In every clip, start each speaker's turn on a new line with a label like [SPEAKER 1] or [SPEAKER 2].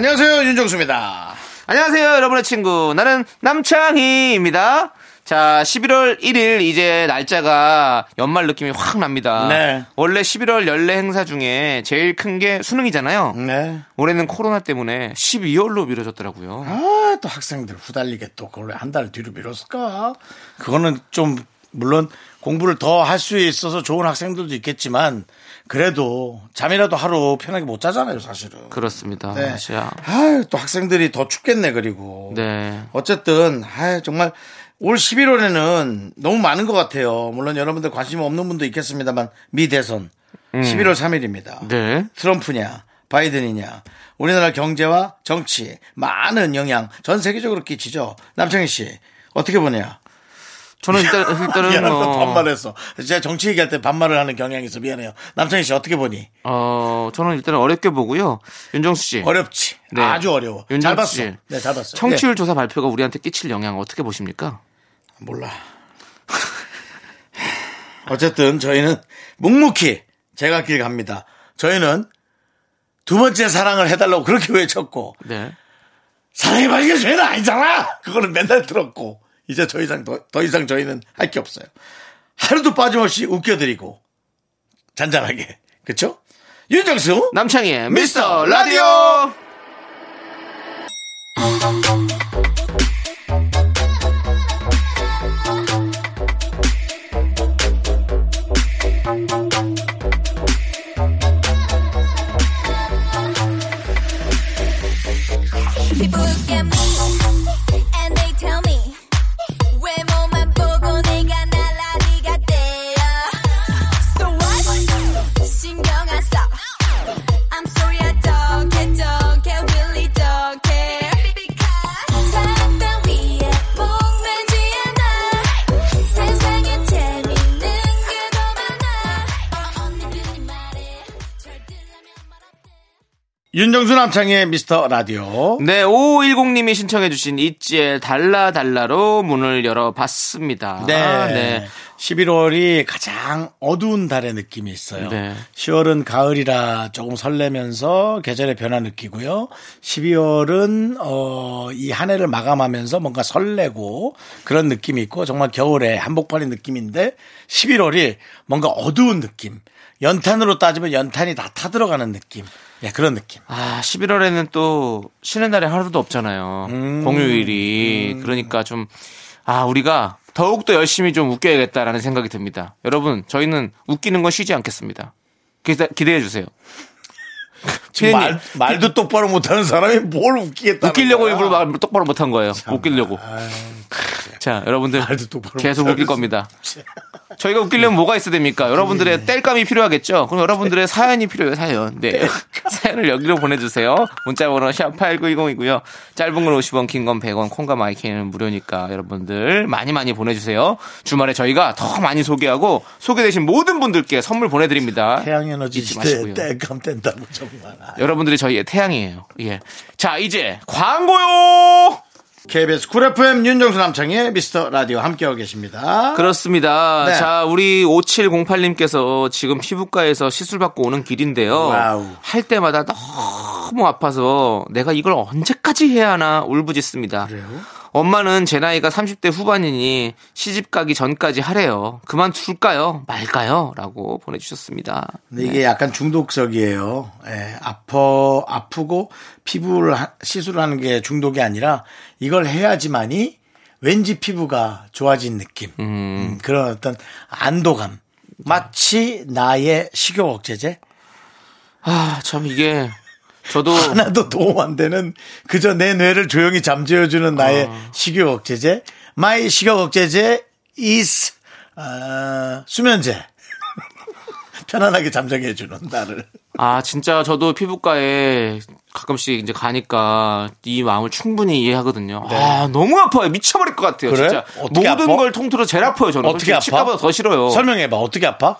[SPEAKER 1] 안녕하세요 윤정수입니다.
[SPEAKER 2] 안녕하세요, 여러분의 친구. 나는 남창희입니다. 자, 11월 1일 이제 날짜가 연말 느낌이 확 납니다.
[SPEAKER 1] 네.
[SPEAKER 2] 원래 11월 연례 행사 중에 제일 큰 게 수능이잖아요.
[SPEAKER 1] 네.
[SPEAKER 2] 올해는 코로나 때문에 12월로 미뤄졌더라고요.
[SPEAKER 1] 아, 또 학생들 후달리게 또 그걸 한달 뒤로 미뤘을까? 그거는 좀 물론 공부를 더 할 수 있어서 좋은 학생들도 있겠지만 그래도 잠이라도 하루 편하게 못 자잖아요, 사실은.
[SPEAKER 2] 그렇습니다.
[SPEAKER 1] 네.
[SPEAKER 2] 자,
[SPEAKER 1] 아유, 또 학생들이 더 춥겠네, 그리고.
[SPEAKER 2] 네.
[SPEAKER 1] 어쨌든, 아유, 정말 올 11월에는 너무 많은 것 같아요. 물론 여러분들 관심 없는 분도 있겠습니다만, 미 대선. 11월 3일입니다.
[SPEAKER 2] 네.
[SPEAKER 1] 트럼프냐, 바이든이냐, 우리나라 경제와 정치, 많은 영향 전 세계적으로 끼치죠. 남창희 씨, 어떻게 보냐?
[SPEAKER 2] 저는 일단, 일단은
[SPEAKER 1] 미안하다,
[SPEAKER 2] 뭐,
[SPEAKER 1] 반말했어. 제가 정치 얘기할 때 반말을 하는 경향이 있어. 미안해요. 남창희 씨, 어떻게 보니?
[SPEAKER 2] 어, 저는 일단 어렵게 보고요. 윤정수 씨.
[SPEAKER 1] 어렵지.
[SPEAKER 2] 네.
[SPEAKER 1] 아주 어려워. 잘
[SPEAKER 2] 윤정수
[SPEAKER 1] 봤어.
[SPEAKER 2] 씨.
[SPEAKER 1] 네, 잘 봤어.
[SPEAKER 2] 청취율 조사 발표가 우리한테 끼칠 영향 어떻게 보십니까?
[SPEAKER 1] 몰라. 어쨌든 저희는 묵묵히 제가 길 갑니다. 저희는 두 번째 사랑을 해달라고 그렇게 외쳤고
[SPEAKER 2] 네.
[SPEAKER 1] 사랑해봐 이게 죄는 아니잖아. 그거는 맨날 들었고 이제 더 이상 더, 더 이상 저희는 할 게 없어요. 하루도 빠짐없이 웃겨드리고 잔잔하게 그쵸? 윤정수
[SPEAKER 2] 남창희의
[SPEAKER 1] 미스터
[SPEAKER 2] 미스터
[SPEAKER 1] 라디오! 윤정수 남창의 미스터 라디오
[SPEAKER 2] 네, 5510님이 신청해주신 있지의 달라달라로 문을 열어봤습니다.
[SPEAKER 1] 네.
[SPEAKER 2] 네.
[SPEAKER 1] 11월이 가장 어두운 달의 느낌이 있어요.
[SPEAKER 2] 네.
[SPEAKER 1] 10월은 가을이라 조금 설레면서 계절의 변화 느끼고요. 12월은 어, 이 한 해를 마감하면서 뭔가 설레고 그런 느낌이 있고 정말 겨울에 한복판의 느낌인데 11월이 뭔가 어두운 느낌. 연탄으로 따지면 연탄이 다 타들어가는 느낌. 예, 그런 느낌.
[SPEAKER 2] 아, 11월에는 또 쉬는 날이 하루도 없잖아요.
[SPEAKER 1] 음.
[SPEAKER 2] 공휴일이. 그러니까 좀, 아, 우리가 더욱더 열심히 좀 웃겨야겠다라는 생각이 듭니다. 여러분, 저희는 웃기는 건 쉬지 않겠습니다. 기대, 기대해 주세요. 피디님,
[SPEAKER 1] 말, 말도 똑바로 못하는 사람이 뭘 웃기겠다.
[SPEAKER 2] 웃기려고 일부러 말 똑바로 못한 거예요. 웃기려고. 자, 여러분들
[SPEAKER 1] 말도 똑바로
[SPEAKER 2] 계속 웃길 겁니다. 저희가 웃기려면 뭐가 있어야 됩니까? 여러분들의 땔감이 필요하겠죠? 그럼 여러분들의 사연이 필요해요, 사연. 네. 사연을 여기로 보내주세요. 문자번호 샵8910이고요. 짧은 건 50원, 긴 건 100원, 콩과 마이크는 무료니까 여러분들 많이 많이 보내주세요. 주말에 저희가 더 많이 소개하고 소개되신 모든 분들께 선물 보내드립니다.
[SPEAKER 1] 태양에너지 시대에. 땡감 뗀다고 정말. 아.
[SPEAKER 2] 여러분들이 저희의 태양이에요. 예. 자, 이제 광고요!
[SPEAKER 1] KBS 쿨 FM 윤정수 남창희의 미스터 라디오 함께하고 계십니다.
[SPEAKER 2] 그렇습니다.
[SPEAKER 1] 네.
[SPEAKER 2] 자, 우리 5708님께서 지금 피부과에서 시술 받고 오는 길인데요.
[SPEAKER 1] 와우.
[SPEAKER 2] 할 때마다 너무 아파서 내가 이걸 언제까지 해야 하나 울부짖습니다.
[SPEAKER 1] 그래요?
[SPEAKER 2] 엄마는 제 나이가 30대 후반이니 시집 가기 전까지 하래요. 그만 둘까요? 말까요? 라고 보내주셨습니다.
[SPEAKER 1] 근데 이게 약간 중독적이에요. 예, 아파, 아프고 피부를 하- 시술을 하는 게 중독이 아니라 이걸 해야지만이 왠지 피부가 좋아진 느낌. 음, 그런 어떤 안도감. 마치 나의 식욕 억제제?
[SPEAKER 2] 아, 참 이게 저도
[SPEAKER 1] 하나도 도움 안 되는 그저 내 뇌를 조용히 잠재워주는 나의
[SPEAKER 2] 아.
[SPEAKER 1] 식욕 억제제. my 식욕 억제제 is 어, 수면제. 편안하게 잠자게 해주는 나를.
[SPEAKER 2] 아, 진짜 저도 피부과에 가끔씩 이제 가니까 이 마음을 충분히 이해하거든요. 아 너무 아파요. 미쳐버릴 것 같아요.
[SPEAKER 1] 네. 그래?
[SPEAKER 2] 진짜 모든
[SPEAKER 1] 아파?
[SPEAKER 2] 걸 통틀어 제일 아파요. 저는
[SPEAKER 1] 어떻게 아파?
[SPEAKER 2] 치과보다 더 싫어요.
[SPEAKER 1] 설명해봐. 어떻게 아파?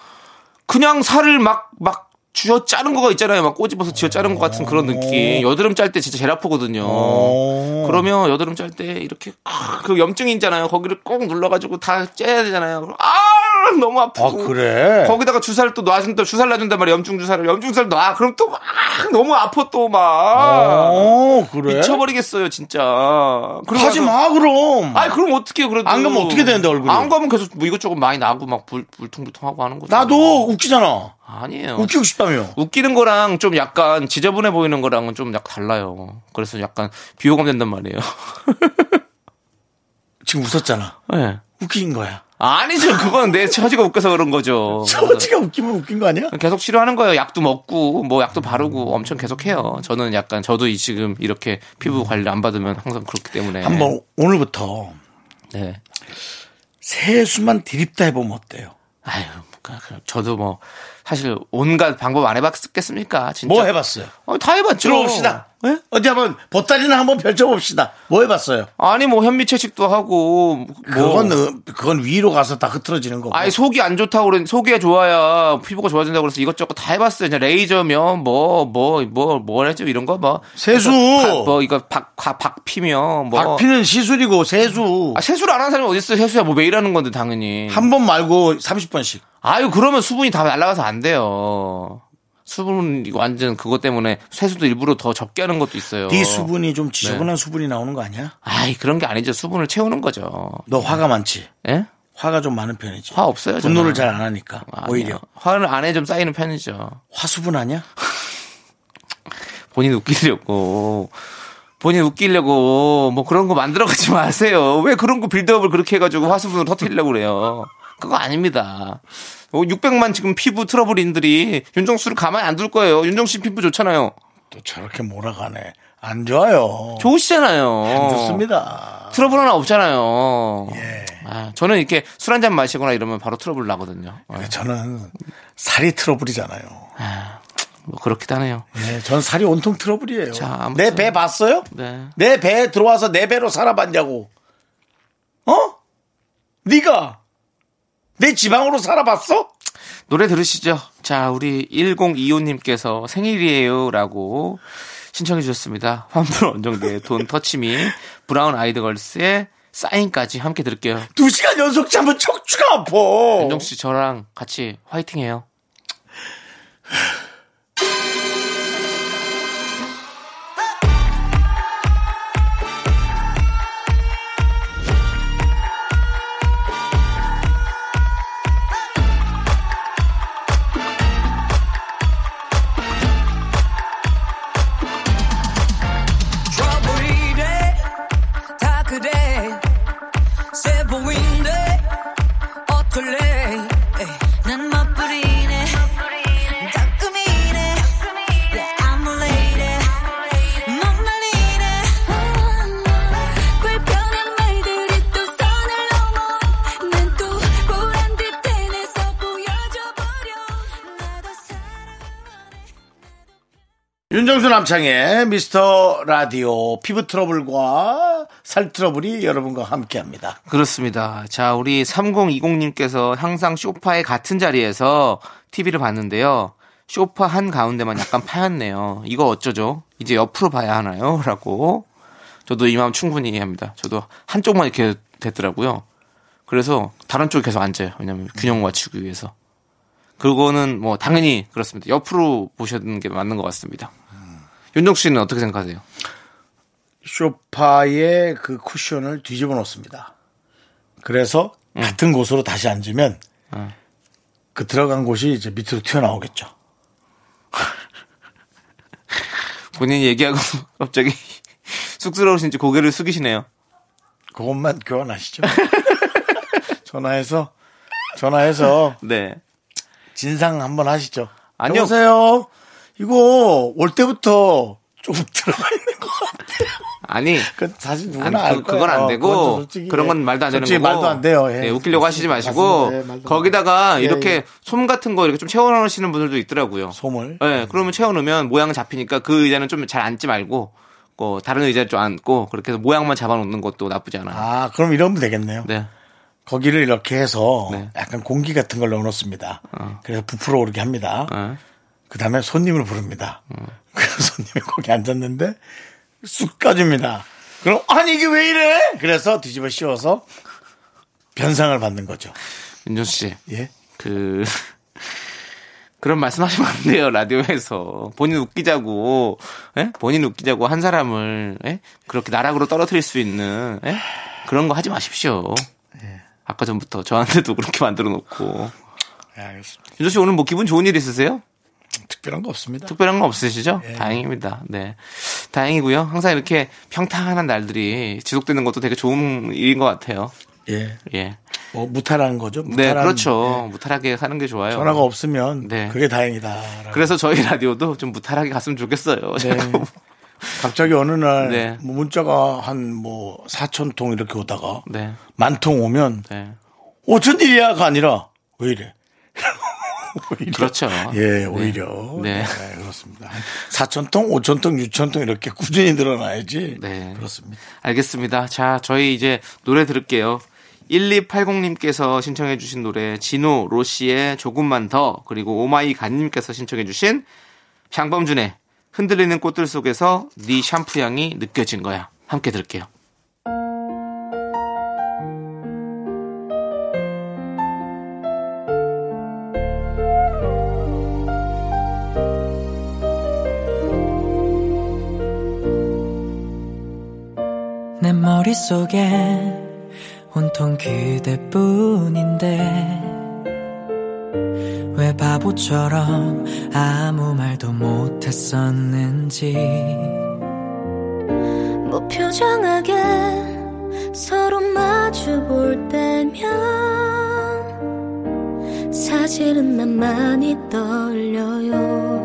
[SPEAKER 2] 그냥 살을 막, 막 쥐어 짜는 거가 있잖아요. 막 꼬집어서 쥐어 짜는 것 같은 그런 느낌. 여드름 짤 때 진짜 제일 아프거든요.
[SPEAKER 1] 어.
[SPEAKER 2] 그러면 여드름 짤 때 이렇게, 아, 그 염증이 있잖아요. 거기를 꼭 눌러가지고 다 째야 되잖아요. 그럼 아! 너무 아프고.
[SPEAKER 1] 아, 그래?
[SPEAKER 2] 거기다가 주사를 또 놔준다, 주사를 놔준단 말이야. 염증 주사를. 염증 주사를 놔. 그럼 또 막, 너무 아파 또 막.
[SPEAKER 1] 어, 그래?
[SPEAKER 2] 미쳐버리겠어요, 진짜.
[SPEAKER 1] 하지 마, 그럼.
[SPEAKER 2] 아니, 그럼 어떻게 그래도.
[SPEAKER 1] 안 가면 어떻게 되는데, 얼굴이?
[SPEAKER 2] 안 가면 계속 뭐 이것저것 많이 나고 막 불, 불퉁불퉁하고 하는 거죠.
[SPEAKER 1] 나도 웃기잖아.
[SPEAKER 2] 아니에요.
[SPEAKER 1] 웃기고 싶다며.
[SPEAKER 2] 웃기는 거랑 좀 약간 지저분해 보이는 거랑은 좀 약간 달라요. 그래서 약간 비호감 된단 말이에요.
[SPEAKER 1] 지금 웃었잖아.
[SPEAKER 2] 네.
[SPEAKER 1] 웃긴 거야.
[SPEAKER 2] 아니죠. 그건 내 처지가 웃겨서 그런 거죠.
[SPEAKER 1] 처지가 웃기면 웃긴 거 아니야?
[SPEAKER 2] 계속 치료하는 거예요. 약도 먹고 뭐 약도 바르고 엄청 계속 해요. 저는 약간 저도 이 지금 이렇게 피부 관리 안 받으면 항상 그렇기 때문에
[SPEAKER 1] 한번 오늘부터
[SPEAKER 2] 네.
[SPEAKER 1] 세수만 디립다 해보면 어때요?
[SPEAKER 2] 아유, 그- 그- 저도 뭐 사실 온갖 방법 안 해봤겠습니까? 진짜.
[SPEAKER 1] 뭐 해봤어요?
[SPEAKER 2] 어, 다 해봤죠.
[SPEAKER 1] 들어봅시다.
[SPEAKER 2] 예?
[SPEAKER 1] 어디 한번 보따리나 한번 펼쳐봅시다. 뭐 해봤어요?
[SPEAKER 2] 아니 뭐 현미 채식도 하고 뭐
[SPEAKER 1] 그건 어, 그건 위로 가서 다 흐트러지는 거고.
[SPEAKER 2] 아니 속이 안 좋다고 그랬 속이 좋아야 피부가 좋아진다고 그래서 이것저것 다 해봤어요. 이제 레이저면 뭐 뭐뭐 뭐랬죠 이런 거 뭐
[SPEAKER 1] 세수.
[SPEAKER 2] 박- 뭐 이거 박박 박 피며 뭐
[SPEAKER 1] 박 피는 시술이고 세수
[SPEAKER 2] 아, 세수를 안 하는 사람이 어디 있어? 세수야 뭐 매일 하는 건데 당연히.
[SPEAKER 1] 한 번 말고 30번씩.
[SPEAKER 2] 아유 그러면 수분이 다 날아가서 안 돼요. 수분 완전 그것 때문에 세수도 일부러 더 적게 하는 것도 있어요.
[SPEAKER 1] 네 수분이 좀 지저분한
[SPEAKER 2] 네.
[SPEAKER 1] 수분이 나오는 거 아니야?
[SPEAKER 2] 아이 그런 게 아니죠. 수분을 채우는 거죠.
[SPEAKER 1] 너 화가 많지?
[SPEAKER 2] 예?
[SPEAKER 1] 화가 좀 많은 편이지.
[SPEAKER 2] 화 없어요.
[SPEAKER 1] 분노를 잘 안 하니까
[SPEAKER 2] 아니요.
[SPEAKER 1] 오히려
[SPEAKER 2] 화는 안에 좀 쌓이는 편이죠.
[SPEAKER 1] 화수분 아니야?
[SPEAKER 2] 본인 웃기려고. 본인 웃기려고 뭐 그런 거 만들어가지 마세요. 왜 그런 거 빌드업을 그렇게 해가지고 화수분을 터트리려고 그래요. 그거 아닙니다. 어, 600만 지금 피부 트러블인들이 윤정수를 가만히 안 둘 거예요. 윤정수 씨 피부 좋잖아요.
[SPEAKER 1] 또 저렇게 몰아가네. 안 좋아요.
[SPEAKER 2] 좋으시잖아요.
[SPEAKER 1] 안 좋습니다.
[SPEAKER 2] 트러블 하나 없잖아요.
[SPEAKER 1] 예.
[SPEAKER 2] 아, 저는 이렇게 술 한 잔 마시거나 이러면 바로 트러블 나거든요. 어,
[SPEAKER 1] 저는 살이 트러블이잖아요.
[SPEAKER 2] 뭐 그렇기도 하네요.
[SPEAKER 1] 예, 전 살이 온통 트러블이에요. 내 배 봤어요?
[SPEAKER 2] 네.
[SPEAKER 1] 내 배에 들어와서 내 배로 살아봤냐고. 어? 네가 내 지방으로 살아봤어?
[SPEAKER 2] 노래 들으시죠. 자, 우리 1025님께서 생일이에요 라고 신청해 주셨습니다. 환불 원정대 돈 터치미 브라운 아이드 걸스의 사인까지 함께 들을게요.
[SPEAKER 1] 두 시간 연속 자면 척추가 아파.
[SPEAKER 2] 윤정 씨 저랑 같이 화이팅해요.
[SPEAKER 1] 윤정수 남창의 미스터 라디오 피부 트러블과 살 트러블이 여러분과 함께 합니다.
[SPEAKER 2] 그렇습니다. 자, 우리 3020님께서 항상 쇼파의 같은 자리에서 TV를 봤는데요. 쇼파 한 가운데만 약간 파였네요. 이거 어쩌죠? 이제 옆으로 봐야 하나요? 라고. 저도 이 마음 충분히 이해합니다. 저도 한쪽만 이렇게 됐더라고요. 그래서 다른 쪽에 계속 앉아요. 왜냐면 균형 맞추기 위해서. 그거는 뭐 당연히 그렇습니다. 옆으로 보시는 게 맞는 것 같습니다. 윤정수 씨는 어떻게 생각하세요?
[SPEAKER 1] 쇼파의 그 쿠션을 뒤집어 놓습니다. 그래서 같은 곳으로 다시 앉으면 그 들어간 곳이 이제 밑으로 튀어나오겠죠.
[SPEAKER 2] 본인이 얘기하고 갑자기 쑥스러우신지 고개를 숙이시네요.
[SPEAKER 1] 그것만 교환하시죠. 전화해서 전화해서
[SPEAKER 2] 네.
[SPEAKER 1] 진상 한번 하시죠. 여보세요. 이거 올 때부터 조금 들어가 있는 것 같아요.
[SPEAKER 2] 아니
[SPEAKER 1] 그 사실 누구나
[SPEAKER 2] 아니,
[SPEAKER 1] 알
[SPEAKER 2] 그,
[SPEAKER 1] 거예요.
[SPEAKER 2] 그건 안
[SPEAKER 1] 그건
[SPEAKER 2] 되고
[SPEAKER 1] 솔직히,
[SPEAKER 2] 그런 건
[SPEAKER 1] 예.
[SPEAKER 2] 말도 안 되는
[SPEAKER 1] 솔직히
[SPEAKER 2] 거고.
[SPEAKER 1] 말도 안 돼요. 예.
[SPEAKER 2] 네, 웃기려고 하시지. 마시고
[SPEAKER 1] 맞습니다. 예,
[SPEAKER 2] 거기다가
[SPEAKER 1] 예,
[SPEAKER 2] 이렇게
[SPEAKER 1] 예.
[SPEAKER 2] 솜 같은 거 이렇게 좀 채워 넣으시는 분들도 있더라고요.
[SPEAKER 1] 솜을.
[SPEAKER 2] 네, 그러면 채워 넣으면 모양 잡히니까 그 의자는 좀 잘 앉지 말고 어, 다른 의자를 좀 앉고 그렇게 해서 모양만 잡아 놓는 것도 나쁘지 않아요.
[SPEAKER 1] 아, 그럼 이러면 되겠네요.
[SPEAKER 2] 네.
[SPEAKER 1] 거기를 이렇게 해서
[SPEAKER 2] 네.
[SPEAKER 1] 약간 공기 같은 걸 넣어 놓습니다. 그래서 부풀어 오르게 합니다.
[SPEAKER 2] 어.
[SPEAKER 1] 그 다음에 손님을 부릅니다. 그래서 손님이 거기 앉았는데 쑥 까줍니다. 그럼 아니 이게 왜 이래? 그래서 뒤집어 씌워서 변상을 받는 거죠.
[SPEAKER 2] 윤정수 씨.
[SPEAKER 1] 예.
[SPEAKER 2] 그 그런 말씀하시면 안 돼요 라디오에서 본인 웃기자고 예? 본인 웃기자고 한 사람을 예? 그렇게 나락으로 떨어뜨릴 수 있는 예? 그런 거 하지 마십시오. 아까 전부터 저한테도 그렇게 만들어 놓고
[SPEAKER 1] 예, 알겠습니다.
[SPEAKER 2] 윤정 씨 오늘 뭐 기분 좋은 일 있으세요?
[SPEAKER 1] 특별한 거 없습니다.
[SPEAKER 2] 특별한 건 없으시죠?
[SPEAKER 1] 예.
[SPEAKER 2] 다행입니다. 네. 다행이고요. 항상 이렇게 평탄한 날들이 지속되는 것도 되게 좋은 일인 것 같아요.
[SPEAKER 1] 예.
[SPEAKER 2] 예.
[SPEAKER 1] 뭐 무탈한 거죠.
[SPEAKER 2] 네,
[SPEAKER 1] 무탈한,
[SPEAKER 2] 그렇죠.
[SPEAKER 1] 예.
[SPEAKER 2] 무탈하게 사는 게 좋아요.
[SPEAKER 1] 전화가 없으면
[SPEAKER 2] 네.
[SPEAKER 1] 그게 다행이다.
[SPEAKER 2] 그래서 저희 라디오도 좀 무탈하게 갔으면 좋겠어요.
[SPEAKER 1] 네. 갑자기 어느 날
[SPEAKER 2] 네.
[SPEAKER 1] 뭐 문자가 한 뭐 4천 통 이렇게 오다가
[SPEAKER 2] 네.
[SPEAKER 1] 만통 오면
[SPEAKER 2] 네.
[SPEAKER 1] 어쩐 일이야가 아니라 왜 이래? 오히려.
[SPEAKER 2] 그렇죠.
[SPEAKER 1] 예, 오히려.
[SPEAKER 2] 네.
[SPEAKER 1] 네. 그렇습니다. 4천 통, 5천 통, 6천 통 이렇게 꾸준히 늘어나야지.
[SPEAKER 2] 네.
[SPEAKER 1] 그렇습니다.
[SPEAKER 2] 알겠습니다. 자, 저희 이제 노래 들을게요. 1280님께서 신청해 주신 노래, 진호, 로시의 조금만 더, 그리고 오마이 간님께서 신청해 주신 장범준의 흔들리는 꽃들 속에서 네 샴푸 향이 느껴진 거야. 함께 들을게요.
[SPEAKER 3] 머릿속에 온통 그대뿐인데 왜 바보처럼 아무 말도 못했었는지
[SPEAKER 4] 무표정하게 서로 마주 볼 때면 사실은 난 많이 떨려요.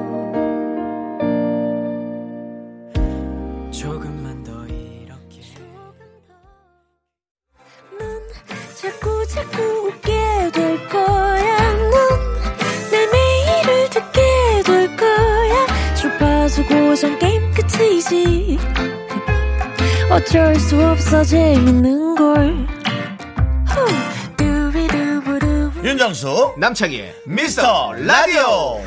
[SPEAKER 4] 어쩔 수 없어 재밌는 걸.
[SPEAKER 1] 윤정수,
[SPEAKER 2] 남창희의
[SPEAKER 1] 미스터 라디오.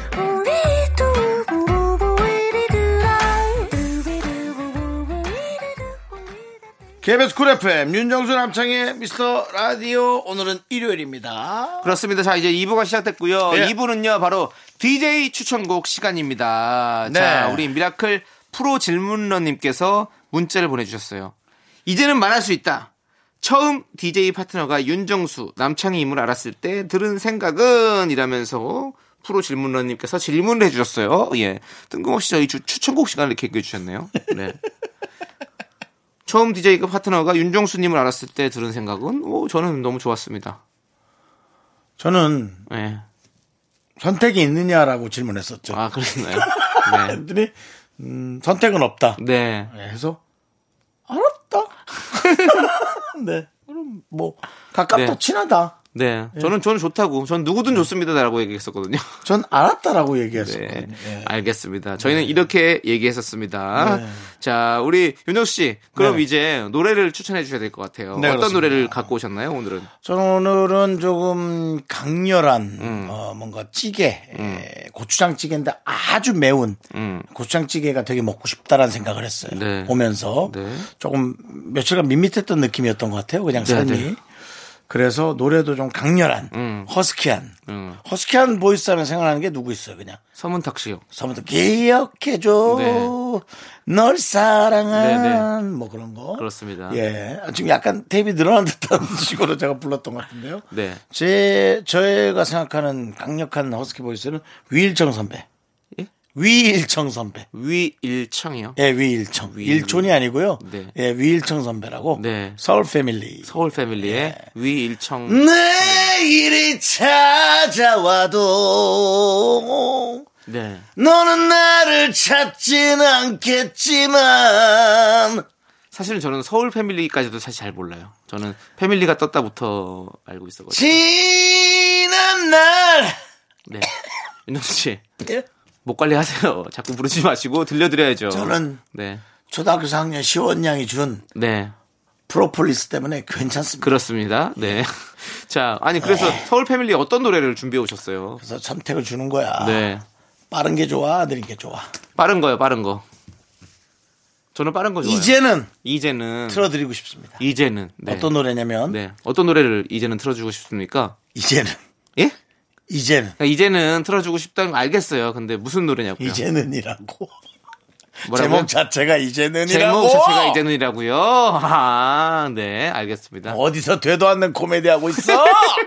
[SPEAKER 1] KBS 쿨 FM, 윤정수 남창희의 미스터 라디오. 오늘은 일요일입니다.
[SPEAKER 2] 그렇습니다. 자, 이제 2부가 시작됐고요.
[SPEAKER 1] 예.
[SPEAKER 2] 2부는요, 바로 DJ 추천곡 시간입니다.
[SPEAKER 1] 네.
[SPEAKER 2] 자, 우리 미라클 프로 질문러님께서 문자를 보내주셨어요. 이제는 말할 수 있다. 처음 DJ 파트너가 윤정수, 남창희임을 알았을 때 들은 생각은 이라면서 프로 질문러님께서 질문을 해주셨어요. 예. 뜬금없이 저희 주- 추천곡 시간을 이렇게 얘기해주셨네요. 네. 처음 DJ 파트너가 윤정수님을 알았을 때 들은 생각은, 오, 저는 너무 좋았습니다.
[SPEAKER 1] 저는
[SPEAKER 2] 예.
[SPEAKER 1] 선택이 있느냐라고 질문했었죠.
[SPEAKER 2] 아, 그랬나요? 네.
[SPEAKER 1] 음, 선택은 없다.
[SPEAKER 2] 네.
[SPEAKER 1] 네, 해서. 네. 그럼 뭐 가깝다
[SPEAKER 2] 네.
[SPEAKER 1] 친하다.
[SPEAKER 2] 네. 저는, 저는 좋다고. 전 누구든 좋습니다라고 얘기했었거든요.
[SPEAKER 1] 전 알았다라고 얘기했었거든요.
[SPEAKER 2] 네.
[SPEAKER 1] 예.
[SPEAKER 2] 알겠습니다. 저희는 이렇게 얘기했었습니다.
[SPEAKER 1] 네.
[SPEAKER 2] 자, 우리 윤정수 씨. 그럼
[SPEAKER 1] 네.
[SPEAKER 2] 이제 노래를 추천해 주셔야 될 것 같아요.
[SPEAKER 1] 네,
[SPEAKER 2] 어떤
[SPEAKER 1] 그렇습니다.
[SPEAKER 2] 노래를 갖고 오셨나요, 오늘은?
[SPEAKER 1] 저는 오늘은 조금 강렬한
[SPEAKER 2] 음.
[SPEAKER 1] 어, 뭔가 찌개, 에, 고추장 찌개인데 아주 매운
[SPEAKER 2] 음.
[SPEAKER 1] 고추장 찌개가 되게 먹고 싶다라는 생각을 했어요.
[SPEAKER 2] 네.
[SPEAKER 1] 보면서
[SPEAKER 2] 네.
[SPEAKER 1] 조금 며칠간 밋밋했던 느낌이었던 것 같아요. 그냥
[SPEAKER 2] 네,
[SPEAKER 1] 삶이.
[SPEAKER 2] 네.
[SPEAKER 1] 그래서 노래도 좀 강렬한,
[SPEAKER 2] 음.
[SPEAKER 1] 허스키한,
[SPEAKER 2] 음.
[SPEAKER 1] 허스키한 보이스 하면 생각나는 게 누구 있어요, 그냥.
[SPEAKER 2] 서문탁 씨요.
[SPEAKER 1] 서부터 기억해줘.
[SPEAKER 2] 네.
[SPEAKER 1] 널 사랑한
[SPEAKER 2] 네,
[SPEAKER 1] 뭐 그런 거.
[SPEAKER 2] 그렇습니다.
[SPEAKER 1] 예. 지금 약간 테이프 늘어난 듯한 식으로 제가 불렀던 것 같은데요.
[SPEAKER 2] 네.
[SPEAKER 1] 제 저희가 생각하는 강력한 허스키 보이스는 위일청 선배.
[SPEAKER 2] 예?
[SPEAKER 1] 위일청 선배.
[SPEAKER 2] 위일청이요.
[SPEAKER 1] 예, 위일청.
[SPEAKER 2] 위-
[SPEAKER 1] 일촌이 아니고요.
[SPEAKER 2] 네.
[SPEAKER 1] 예, 위일청 선배라고.
[SPEAKER 2] 네.
[SPEAKER 1] 서울 패밀리.
[SPEAKER 2] 서울 패밀리의 위일청.
[SPEAKER 1] 내일이 찾아와도
[SPEAKER 2] 네.
[SPEAKER 1] 너는 나를 찾진 않겠지만
[SPEAKER 2] 사실은 저는 서울 패밀리까지도 사실 잘 몰라요. 저는 패밀리가 떴다부터 알고 있어가지고.
[SPEAKER 1] 지난 날
[SPEAKER 2] 네. 윤정수 씨,
[SPEAKER 1] 예?
[SPEAKER 2] 목 관리하세요. 자꾸 부르지 마시고 들려드려야죠.
[SPEAKER 1] 저는
[SPEAKER 2] 네.
[SPEAKER 1] 초등학교 4학년 시원 양이 준
[SPEAKER 2] 네.
[SPEAKER 1] 프로폴리스 때문에 괜찮습니다.
[SPEAKER 2] 그렇습니다. 네. 자, 아니, 그래서 서울 패밀리 어떤 노래를 준비해 오셨어요?
[SPEAKER 1] 그래서 선택을 주는 거야.
[SPEAKER 2] 네.
[SPEAKER 1] 빠른 게 좋아, 느린 게 좋아.
[SPEAKER 2] 빠른 거요, 빠른 거. 저는 빠른 거 좋아요.
[SPEAKER 1] 이제는
[SPEAKER 2] 이제는.
[SPEAKER 1] 틀어드리고 싶습니다.
[SPEAKER 2] 이제는. 네.
[SPEAKER 1] 어떤 노래냐면
[SPEAKER 2] 네. 어떤 노래를 이제는 틀어주고 싶습니까?
[SPEAKER 1] 이제는
[SPEAKER 2] 예?
[SPEAKER 1] 이제는
[SPEAKER 2] 그러니까 이제는 틀어주고 싶다는 거 알겠어요. 근데 무슨 노래냐고요?
[SPEAKER 1] 이제는이라고? 제목 자체가 이제는이라고
[SPEAKER 2] 제목 자체가 이제는이라고요. 아, 네, 알겠습니다.
[SPEAKER 1] 어디서 되도 않는 코미디 하고 있어?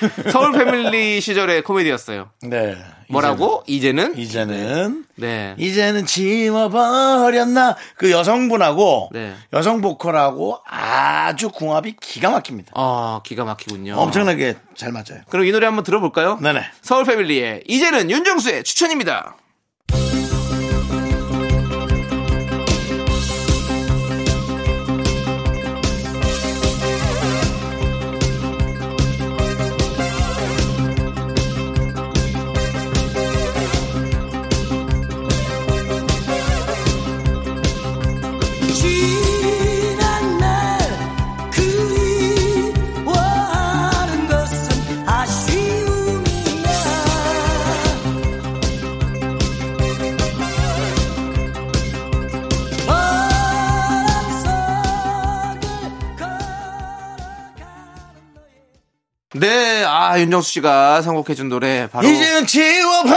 [SPEAKER 2] 서울 패밀리 시절의 코미디였어요.
[SPEAKER 1] 네.
[SPEAKER 2] 뭐라고? 이제는?
[SPEAKER 1] 이제는
[SPEAKER 2] 네.
[SPEAKER 1] 이제는 지워버렸나 그 여성분하고
[SPEAKER 2] 네.
[SPEAKER 1] 여성 보컬하고 아주 궁합이 기가 막힙니다.
[SPEAKER 2] 아, 기가 막히군요.
[SPEAKER 1] 엄청나게 잘 맞아요.
[SPEAKER 2] 그럼 이 노래 한번 들어볼까요?
[SPEAKER 1] 네네.
[SPEAKER 2] 서울 패밀리의 이제는 윤정수의 추천입니다. 네, 아, 윤정수 씨가 선곡해준 노래 바로
[SPEAKER 1] 이제는 지워버렸나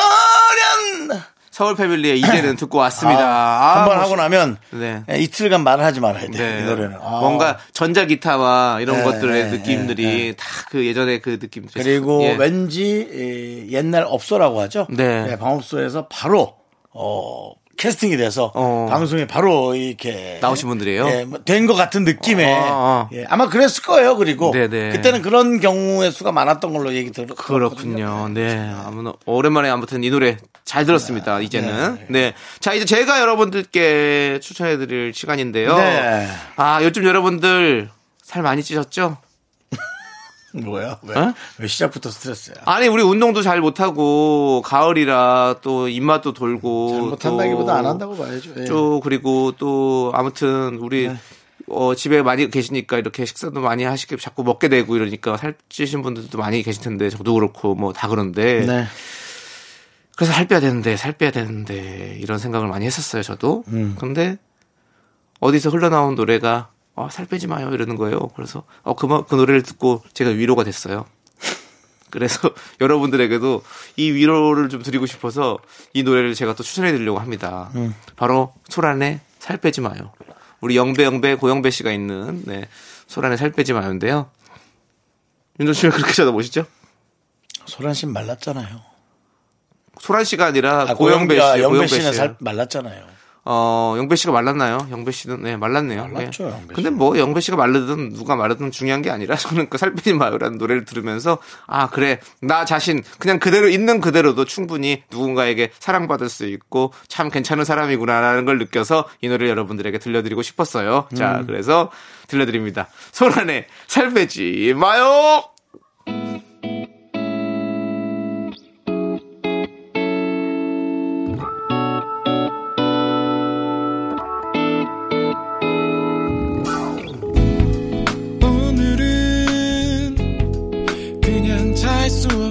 [SPEAKER 2] 서울 패밀리의 이제는 듣고 왔습니다. 아, 한번뭐
[SPEAKER 1] 하고 나면
[SPEAKER 2] 네.
[SPEAKER 1] 예, 이틀간 말을 하지 말아야 돼.
[SPEAKER 2] 네.
[SPEAKER 1] 이 노래는. 아.
[SPEAKER 2] 뭔가 전자 기타와 이런
[SPEAKER 1] 네,
[SPEAKER 2] 것들의
[SPEAKER 1] 네,
[SPEAKER 2] 느낌들이
[SPEAKER 1] 네, 네.
[SPEAKER 2] 다그 예전에 그 느낌.
[SPEAKER 1] 그리고
[SPEAKER 2] 예.
[SPEAKER 1] 왠지 이 옛날 업소라고 하죠.
[SPEAKER 2] 네.
[SPEAKER 1] 방업소에서 바로 어 캐스팅이 돼서
[SPEAKER 2] 어.
[SPEAKER 1] 방송에 바로 이렇게
[SPEAKER 2] 나오신 분들이에요?
[SPEAKER 1] 예, 된것 같은 느낌에
[SPEAKER 2] 어, 어.
[SPEAKER 1] 예, 아마 그랬을 거예요. 그리고
[SPEAKER 2] 네네.
[SPEAKER 1] 그때는 그런 경우의 수가 많았던 걸로 얘기 들었거든요.
[SPEAKER 2] 그렇군요. 네. 아무튼 오랜만에 아무튼 이 노래 잘 들었습니다. 이제는. 네. 자, 이제 제가 여러분들께 추천해 드릴 시간인데요.
[SPEAKER 1] 네.
[SPEAKER 2] 아, 요즘 여러분들 살 많이 찌셨죠?
[SPEAKER 1] 뭐야? 왜?
[SPEAKER 2] 어?
[SPEAKER 1] 왜 시작부터 스트레스야?
[SPEAKER 2] 아니, 우리 운동도 잘 못하고, 가을이라 또 입맛도 돌고.
[SPEAKER 1] 잘 못한다기보다 또안 한다고 봐야죠. 예.
[SPEAKER 2] 또 그리고 또 아무튼 우리 어, 집에 많이 계시니까 이렇게 식사도 많이 하시게 자꾸 먹게 되고 이러니까 살찌신 분들도 많이 계실 텐데 저도 그렇고 뭐 다 그런데
[SPEAKER 1] 네.
[SPEAKER 2] 그래서 살 빼야 되는데 살 빼야 되는데 이런 생각을 많이 했었어요 저도
[SPEAKER 1] 음.
[SPEAKER 2] 근데 어디서 흘러나온 노래가 아, 살 빼지 마요 이러는 거예요 그래서 어, 그, 마- 그 노래를 듣고 제가 위로가 됐어요 그래서 여러분들에게도 이 위로를 좀 드리고 싶어서 이 노래를 제가 또 추천해 드리려고 합니다.
[SPEAKER 1] 음.
[SPEAKER 2] 바로 소란의 살 빼지 마요. 우리 영배 영배 고영배 씨가 있는 네. 소란의 살 빼지 마요인데요. 윤정 씨왜 그렇게 쳐다보시죠?
[SPEAKER 1] 소란 씨 말랐잖아요.
[SPEAKER 2] 소란 씨가 아니라
[SPEAKER 1] 아,
[SPEAKER 2] 고영배 씨,
[SPEAKER 1] 고영배, 영배
[SPEAKER 2] 고영배
[SPEAKER 1] 씨는. 살 말랐잖아요.
[SPEAKER 2] 어, 영배 씨가 말랐나요? 영배 씨는 네, 말랐네요.
[SPEAKER 1] 말랐죠,
[SPEAKER 2] 네.
[SPEAKER 1] 영배
[SPEAKER 2] 근데 뭐 영배 씨가 말르든 누가 말르든 중요한 게 아니라 저는 그 살 빼지 마요라는 노래를 들으면서 아, 그래. 나 자신 그냥 그대로 있는 그대로도 충분히 누군가에게 사랑받을 수 있고 참 괜찮은 사람이구나라는 걸 느껴서 이 노래를 여러분들에게 들려드리고 싶었어요. 자, 그래서 들려드립니다. 소란의 살 빼지 마요!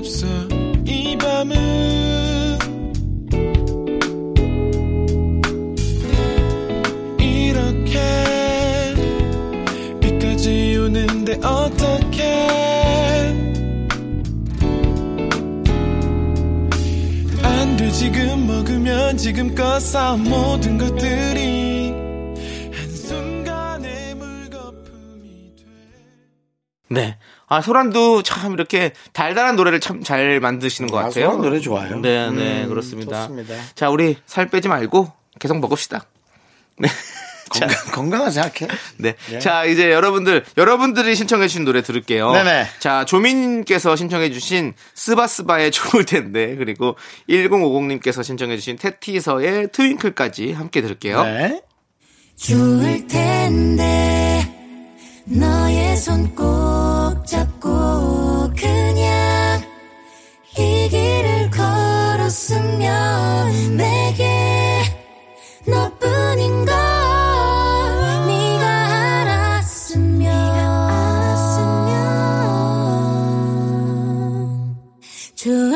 [SPEAKER 5] 없어. 이 밤은 이렇게 비까지 오는데 어떡해? 안 돼. 지금 먹으면 지금껏 쌓은 모든 것들이
[SPEAKER 2] 아, 소란도 참 이렇게 달달한 노래를 참 잘 만드시는 것
[SPEAKER 1] 아,
[SPEAKER 2] 같아요.
[SPEAKER 1] 소란 노래 좋아요.
[SPEAKER 2] 네, 네,
[SPEAKER 1] 음,
[SPEAKER 2] 그렇습니다.
[SPEAKER 1] 좋습니다.
[SPEAKER 2] 자, 우리 살 빼지 말고 계속 먹읍시다. 네. 자,
[SPEAKER 1] 건강, 건강한 생각해.
[SPEAKER 2] 네.
[SPEAKER 1] 예.
[SPEAKER 2] 자, 이제 여러분들, 여러분들이 신청해주신 노래 들을게요.
[SPEAKER 1] 네네.
[SPEAKER 2] 자, 조민님께서 신청해주신 스바스바의 좋을 텐데, 그리고 1050님께서 신청해주신 테티서의 트윙클까지 함께 들을게요.
[SPEAKER 1] 네.
[SPEAKER 4] 좋을 텐데 너의 손 꼭 잡고 그냥 이 길을 걸었으면 내게 너뿐인 걸 네가 알았으면. 좋을 텐데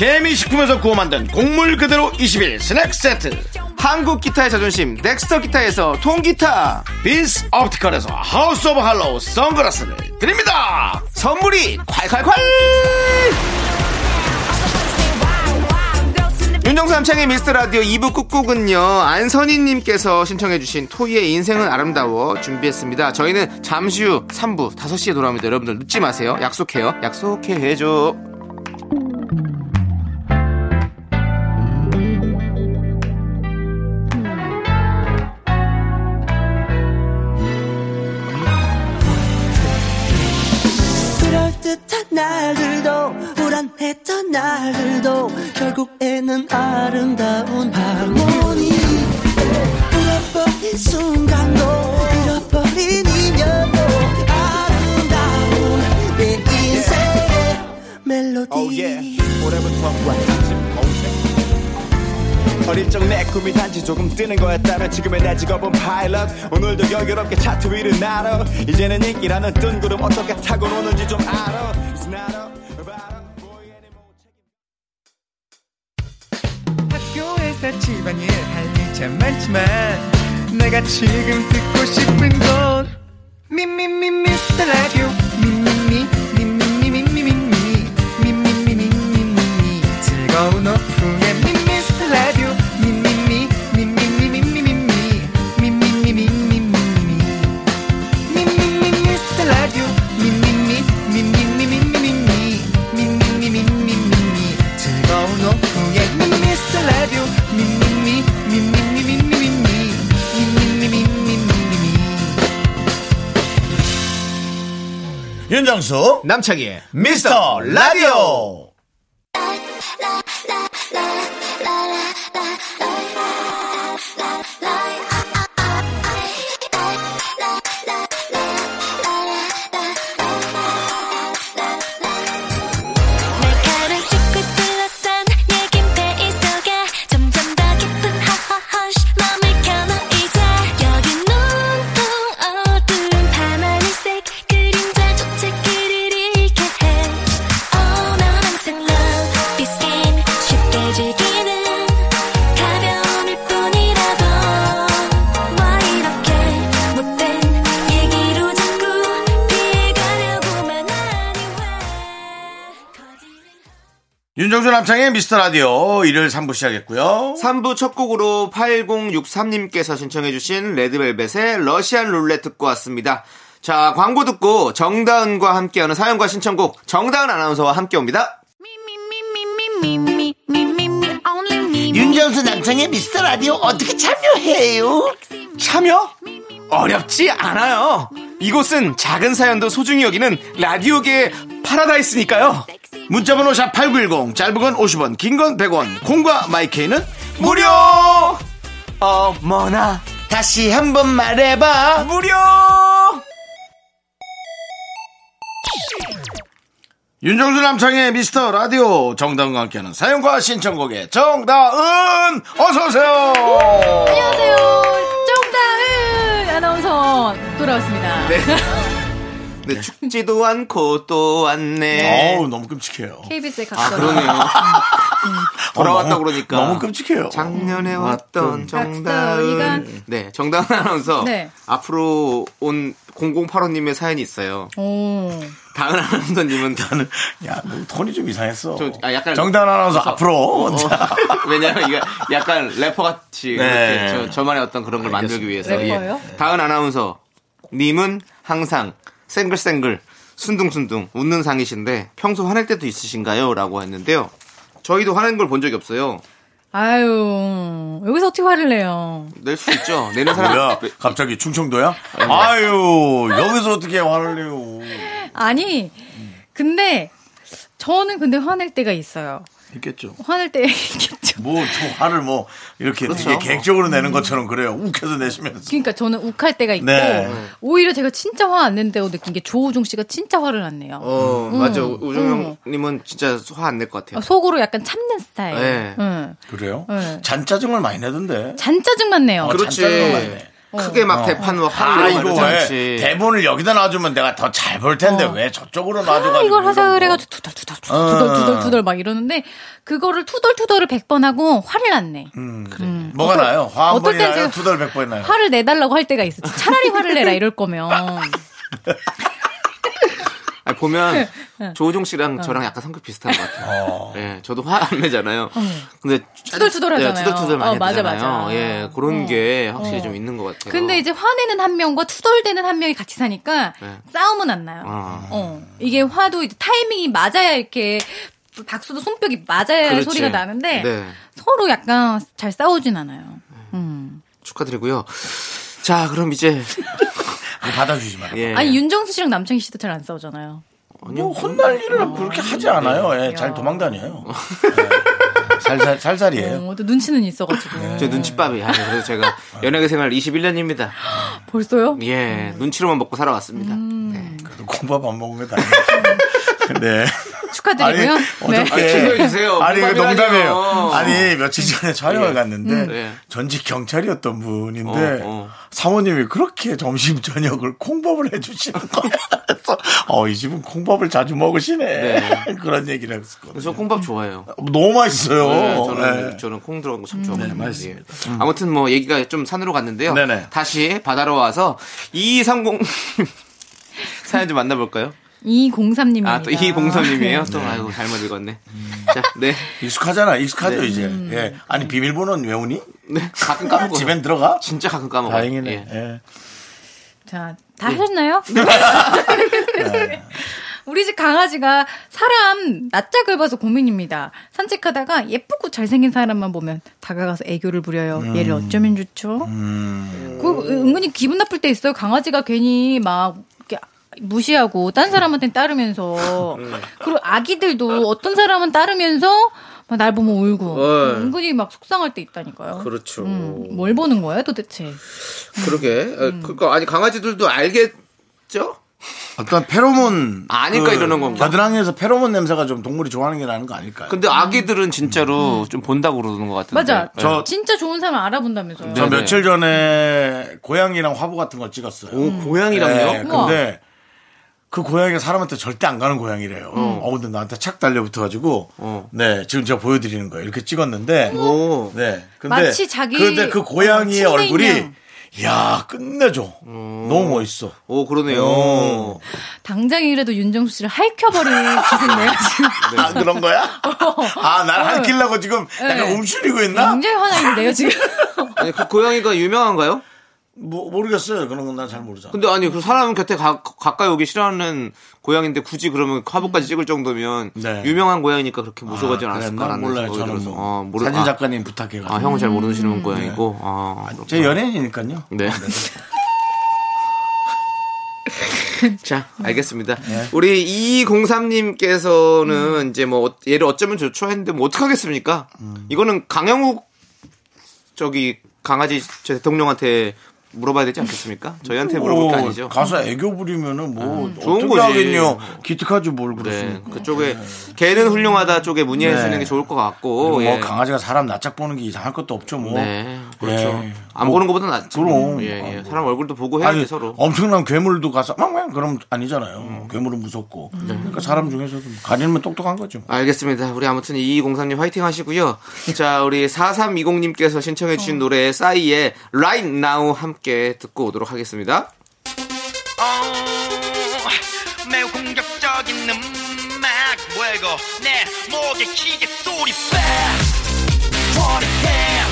[SPEAKER 1] 개미식품에서 구워 만든 곡물 그대로 21 스낵 세트
[SPEAKER 2] 한국 기타의 자존심 넥스터 기타에서 통기타.
[SPEAKER 1] 빈스 옵티컬에서 하우스 오브 할로우 선글라스를 드립니다
[SPEAKER 2] 선물이 콸콸콸! 윤정수 남창희의 미스터 라디오 2부 끝곡은요, 안선희님께서 신청해주신 토이의 인생은 아름다워 준비했습니다. 저희는 잠시 후 3부 5시에 돌아옵니다. 여러분들 늦지 마세요. 약속해요. 약속해 해줘.
[SPEAKER 3] 그럴듯한 날들도 불안했던 날들도 결국에는 아름다운 하모니. 잃어버린 순간도 잃어버린 인연도 아름다운 내 인생의 멜로디
[SPEAKER 6] 어릴 적 내 꿈이 단지 조금 뜨는 거였다면 지금의 내 직업은 파일럿. 오늘도 여유롭게 차트 위를 날아 이제는 인기라는 뜬구름 어떻게 타고 노는지 좀 알아.
[SPEAKER 5] 학교에서 집안일 할일참 많지만 내가 지금 듣고 싶은 건 미미미 미스터 라디오. 미미미
[SPEAKER 1] 윤정수
[SPEAKER 2] 남창희의
[SPEAKER 1] 미스터 라디오 윤정수 남창의 미스터 라디오 일요일 3부 시작했고요
[SPEAKER 2] 3부 첫 곡으로 8063님께서 신청해주신 레드벨벳의 러시안 룰렛 듣고 왔습니다. 자, 광고 듣고 정다은과 함께하는 사연과 신청곡 정다은 아나운서와 함께 옵니다.
[SPEAKER 1] 윤정수 남창의 미스터 라디오 어떻게 참여해요?
[SPEAKER 2] 참여? 어렵지 않아요. 이곳은 작은 사연도 소중히 여기는 라디오계의 파라다이스니까요.
[SPEAKER 1] 문자번호 샵 8910 짧은 건 50원 긴 건 100원 콩과 마이케이는
[SPEAKER 2] 무료! 어머나,
[SPEAKER 1] 다시 한번 말해봐.
[SPEAKER 2] 무료!
[SPEAKER 1] 윤정수 남창의 미스터 라디오 정다은과 함께하는 사연과 신청곡의 정다은 어서오세요.
[SPEAKER 7] 안녕하세요. 정다은 아나운서 돌아왔습니다.
[SPEAKER 2] 네. 네, 춥지도 않고 또 왔네.
[SPEAKER 1] 어우, 너무 끔찍해요.
[SPEAKER 7] KBS의
[SPEAKER 2] 아,
[SPEAKER 7] 각설.
[SPEAKER 2] 그러네요. 돌아왔다
[SPEAKER 1] 너무-
[SPEAKER 2] 그러니까.
[SPEAKER 1] 너무 끔찍해요.
[SPEAKER 2] 작년에 왔던
[SPEAKER 7] 각설이가-
[SPEAKER 2] 정다은. 네, 정다은 아나운서.
[SPEAKER 7] 네.
[SPEAKER 2] 앞으로 온 0085님의 사연이 있어요.
[SPEAKER 7] 오.
[SPEAKER 2] 다은 아나운서님은
[SPEAKER 1] 나는 야, 너 톤이 좀 이상했어.
[SPEAKER 2] 좀, 아, 약간-
[SPEAKER 1] 정다은 아나운서 앞으로.
[SPEAKER 2] 어, 왜냐면 이게 약간 래퍼 같이
[SPEAKER 1] 네.
[SPEAKER 2] 저, 저만의 어떤 그런 걸 만들기 위해서
[SPEAKER 7] 래퍼예요?
[SPEAKER 2] 예. 다은 아나운서 님은 항상 쌩글쌩글 순둥순둥 웃는 상이신데 평소 화낼 때도 있으신가요? 라고 했는데요. 저희도 화낸 걸 본 적이 없어요.
[SPEAKER 7] 아유. 여기서 어떻게 화를 내요?
[SPEAKER 2] 낼 수 있죠. 내는 사람
[SPEAKER 1] 뭐야? 갑자기 충청도야? 아유, 여기서 어떻게 화를 내요?
[SPEAKER 7] 아니, 근데 저는 근데 화낼 때가 있어요.
[SPEAKER 1] 있겠죠.
[SPEAKER 7] 화낼 때 있겠죠.
[SPEAKER 1] 뭐, 저 화를 뭐, 이렇게
[SPEAKER 2] 그렇죠.
[SPEAKER 1] 되게 계획적으로 내는 것처럼 그래요. 욱해서 내시면서.
[SPEAKER 7] 그러니까 저는 욱할 때가 있고
[SPEAKER 1] 네.
[SPEAKER 7] 오히려 제가 진짜 화 안 낸다고 느낀 게 조우종 씨가 진짜 화를 안 내요.
[SPEAKER 2] 어,
[SPEAKER 7] 음,
[SPEAKER 2] 맞아.
[SPEAKER 7] 음.
[SPEAKER 2] 우정형님은 진짜 화 안 낼 것 같아요.
[SPEAKER 7] 어, 속으로 약간 참는 스타일.
[SPEAKER 2] 네.
[SPEAKER 7] 응.
[SPEAKER 1] 그래요?
[SPEAKER 7] 네.
[SPEAKER 1] 잔짜증을 많이 내던데.
[SPEAKER 7] 잔짜증만 내요.
[SPEAKER 1] 어,
[SPEAKER 2] 그렇지.
[SPEAKER 1] 잔짜증을 많이 내.
[SPEAKER 2] 크게 막 대판으로
[SPEAKER 1] 아,
[SPEAKER 2] 화를
[SPEAKER 1] 이거
[SPEAKER 2] 내고
[SPEAKER 1] 왜
[SPEAKER 2] 그렇지.
[SPEAKER 1] 대본을 여기다 놔주면 내가 더 잘 볼 텐데
[SPEAKER 7] 어.
[SPEAKER 1] 왜 저쪽으로 놔줘가지고.
[SPEAKER 7] 아, 이걸 하자. 그래가지고 투덜투덜 투덜
[SPEAKER 1] 어.
[SPEAKER 7] 투덜 투덜 투덜 막 이러는데 그거를 투덜투덜을 100번 하고 화를 안 내.
[SPEAKER 1] 음, 뭐가
[SPEAKER 7] 어떨-
[SPEAKER 1] 나요? 화한
[SPEAKER 7] 어떨
[SPEAKER 1] 번이
[SPEAKER 7] 땐
[SPEAKER 1] 나요?
[SPEAKER 7] 제가
[SPEAKER 1] 투덜 백 번이 나요?
[SPEAKER 7] 화를 내달라고 할 때가 있어. 차라리 화를 내라 이럴 거면.
[SPEAKER 2] 아니, 보면 조우종 씨랑 저랑 약간 성격 비슷한 것 같아요.
[SPEAKER 1] 어.
[SPEAKER 2] 예, 저도 화 안 내잖아요. 근데
[SPEAKER 7] 투덜투덜 하잖아요.
[SPEAKER 2] 예, 투덜투덜 많이
[SPEAKER 7] 어, 맞아,
[SPEAKER 2] 하잖아요.
[SPEAKER 7] 맞아.
[SPEAKER 2] 예, 그런
[SPEAKER 7] 어.
[SPEAKER 2] 게 확실히
[SPEAKER 7] 어.
[SPEAKER 2] 좀 있는 것 같아요.
[SPEAKER 7] 근데 이제 화내는 한 명과 투덜대는 한 명이 같이 사니까
[SPEAKER 2] 네.
[SPEAKER 7] 싸움은 안 나요.
[SPEAKER 2] 아.
[SPEAKER 7] 어. 이게 화도 이제 타이밍이 맞아야 이렇게 박수도 손뼉이 맞아야
[SPEAKER 2] 그렇지.
[SPEAKER 7] 소리가 나는데
[SPEAKER 2] 네.
[SPEAKER 7] 서로 약간 잘 싸우진 않아요. 음.
[SPEAKER 2] 축하드리고요. 자, 그럼 이제
[SPEAKER 1] 받아주지 마.
[SPEAKER 2] 예.
[SPEAKER 7] 아니 윤정수 씨랑 남창희 씨도 잘 안 싸우잖아요.
[SPEAKER 1] 뭐 혼날 일을 그렇게 하지 않아요. 예, 잘 도망다녀요. 예. 살살 살살이에요.
[SPEAKER 7] 어, 또 눈치는 있어가지고.
[SPEAKER 2] 제 눈치밥이 아니 그래서 제가 연예계 생활 21년입니다.
[SPEAKER 7] 벌써요?
[SPEAKER 2] 예, 눈치로만 먹고 살아왔습니다.
[SPEAKER 7] 음.
[SPEAKER 2] 네.
[SPEAKER 1] 그래도 콩밥 안 먹으면 다. 네.
[SPEAKER 7] 축하드리고요.
[SPEAKER 1] 아니,
[SPEAKER 7] 네.
[SPEAKER 1] 어저께.
[SPEAKER 2] 아, 취소해주세요.
[SPEAKER 1] 아니, 그
[SPEAKER 2] 콩밥이라니요.
[SPEAKER 1] 농담이에요. 아니, 며칠 전에 촬영을
[SPEAKER 2] 예.
[SPEAKER 1] 갔는데,
[SPEAKER 2] 네.
[SPEAKER 1] 전직 경찰이었던 분인데,
[SPEAKER 2] 어, 어.
[SPEAKER 1] 사모님이 그렇게 점심, 저녁을 콩밥을 해 주시는 거예요. 그래서, 어, 이 집은 콩밥을 자주 먹으시네.
[SPEAKER 2] 네.
[SPEAKER 1] 그런 얘기를 했었거든요.
[SPEAKER 2] 그래서 콩밥 좋아해요.
[SPEAKER 1] 너무 맛있어요.
[SPEAKER 2] 네, 저는
[SPEAKER 1] 네.
[SPEAKER 2] 저는 콩 들어간 거 참 좋아하거든요.
[SPEAKER 1] 네, 맛있습니다.
[SPEAKER 2] 예. 아무튼 뭐 얘기가 좀 산으로 갔는데요.
[SPEAKER 1] 네네.
[SPEAKER 2] 다시 바다로 와서 2230 사연 좀 만나볼까요?
[SPEAKER 7] 203님입니다.
[SPEAKER 2] 아, 또 이공선님이에요. 또 아이고 잘못 읽었네. 자, 네,
[SPEAKER 1] 익숙하잖아. 익숙하죠,
[SPEAKER 2] 네.
[SPEAKER 1] 이제. 예. 아니, 비밀번호는 외우니?
[SPEAKER 2] 네 가끔 까먹어.
[SPEAKER 1] 집엔 들어가?
[SPEAKER 2] 진짜 가끔 까먹어.
[SPEAKER 1] 다행이네.
[SPEAKER 2] 예.
[SPEAKER 1] 예.
[SPEAKER 7] 자, 다 하셨나요? 우리 집 강아지가 사람 낯짝을 봐서 고민입니다. 산책하다가 예쁘고 잘생긴 사람만 보면 다가가서 애교를 부려요. 얘를 어쩌면 좋죠? 그 은근히 기분 나쁠 때 있어요. 강아지가 괜히 막 무시하고 딴 사람한테 따르면서 그리고 아기들도 어떤 사람은 따르면서 막날 보면 울고
[SPEAKER 2] 어.
[SPEAKER 7] 은근히 막 속상할 때 있다니까요.
[SPEAKER 2] 그렇죠.
[SPEAKER 7] 음, 뭘 보는 거예요 도대체?
[SPEAKER 2] 그러게. 어, 그니까 아니 강아지들도 알겠죠?
[SPEAKER 1] 어떤 페로몬.
[SPEAKER 2] 아니까 이러는 건가?
[SPEAKER 1] 겨드랑이에서 페로몬 냄새가 좀 동물이 좋아하는 게 나는 거 아닐까요?
[SPEAKER 2] 근데 아기들은 진짜로 좀 본다고 그러는 것 같은데.
[SPEAKER 7] 맞아.
[SPEAKER 2] 네.
[SPEAKER 1] 저-
[SPEAKER 7] 진짜 좋은 사람 알아본다면서요.
[SPEAKER 1] 저
[SPEAKER 2] 네네.
[SPEAKER 1] 며칠 전에 고양이랑 화보 같은 거 찍었어요.
[SPEAKER 2] 오, 고양이랑요?
[SPEAKER 1] 네,
[SPEAKER 7] 우와.
[SPEAKER 1] 근데 그 고양이가 사람한테 절대 안 가는 고양이래요. 어, 근데 나한테 착 달려붙어가지고,
[SPEAKER 2] 어.
[SPEAKER 1] 네, 지금 제가 보여드리는 거예요. 이렇게 찍었는데,
[SPEAKER 2] 오.
[SPEAKER 1] 네. 근데,
[SPEAKER 7] 마치 자기
[SPEAKER 1] 근데 그 고양이의
[SPEAKER 7] 어,
[SPEAKER 1] 얼굴이,
[SPEAKER 7] 침대
[SPEAKER 1] 이야, 끝내줘. 너무 멋있어.
[SPEAKER 2] 오, 그러네요.
[SPEAKER 1] 오.
[SPEAKER 7] 당장이라도 윤정수 씨를 할켜버릴 기세인데요, 지금.
[SPEAKER 1] 아, 그런 거야? 아, 날 할키려고 지금 약간
[SPEAKER 7] 네.
[SPEAKER 1] 움츠리고 있나?
[SPEAKER 7] 굉장히 화나 있는데요, 지금.
[SPEAKER 2] 아니, 그 고양이가 유명한가요?
[SPEAKER 1] 뭐, 모르겠어요. 그런 건 난 잘 모르잖아.
[SPEAKER 2] 근데 아니, 그 사람 곁에 가, 가까이 오기 싫어하는 고양인데 굳이 그러면 화보까지 찍을 정도면
[SPEAKER 1] 네.
[SPEAKER 2] 유명한 고양이니까 그렇게 무서워하지
[SPEAKER 1] 아,
[SPEAKER 2] 않았을까?
[SPEAKER 1] 그랬나?
[SPEAKER 2] 라는
[SPEAKER 1] 몰라요. 저는. 뭐
[SPEAKER 2] 어, 모르,
[SPEAKER 1] 사진
[SPEAKER 2] 아,
[SPEAKER 1] 작가님 부탁해가지고.
[SPEAKER 2] 아, 형은 잘 모르시는 고양이고. 아,
[SPEAKER 1] 제 연예인이니까요.
[SPEAKER 2] 네. 자, 알겠습니다.
[SPEAKER 1] 네.
[SPEAKER 2] 우리 2203님께서는 이제 뭐, 얘를 어쩌면 좋죠 했는데 뭐 어떡하겠습니까?
[SPEAKER 1] 음.
[SPEAKER 2] 이거는 강영욱 저기 강아지 저 대통령한테 물어봐야 되지 않겠습니까? 저희한테 물어볼 게 아니죠.
[SPEAKER 1] 가서 애교 부리면은 뭐
[SPEAKER 2] 좋은
[SPEAKER 1] 어떻게
[SPEAKER 2] 거지.
[SPEAKER 1] 하겠냐. 기특하지 뭘
[SPEAKER 2] 네,
[SPEAKER 1] 그렇습니까.
[SPEAKER 2] 그쪽에 개는 훌륭하다 쪽에 문의하시는
[SPEAKER 1] 네.
[SPEAKER 2] 게 좋을 것 같고.
[SPEAKER 1] 뭐
[SPEAKER 2] 예.
[SPEAKER 1] 강아지가 사람 낯짝 보는 게 이상할 것도 없죠 뭐.
[SPEAKER 2] 네, 그렇죠.
[SPEAKER 1] 예.
[SPEAKER 2] 안
[SPEAKER 1] 뭐,
[SPEAKER 2] 보는 것보다 낫죠.
[SPEAKER 1] 그럼.
[SPEAKER 2] 예, 예.
[SPEAKER 1] 아,
[SPEAKER 2] 사람 얼굴도 보고 해야지
[SPEAKER 1] 아니,
[SPEAKER 2] 서로.
[SPEAKER 1] 엄청난 괴물도 가서 막 그럼 아니잖아요.
[SPEAKER 2] 음.
[SPEAKER 1] 괴물은 무섭고.
[SPEAKER 2] 네.
[SPEAKER 1] 그러니까 사람 중에서도 가리면 똑똑한 거죠.
[SPEAKER 2] 알겠습니다. 우리 아무튼 2203님 화이팅 하시고요. 자, 우리 4320님께서 신청해주신 노래 싸이의 Right Now 함께 듣고 오도록 하겠습니다.
[SPEAKER 8] 매우 공격적인 음악. 이거? 내 목에 기계 소리 back Party down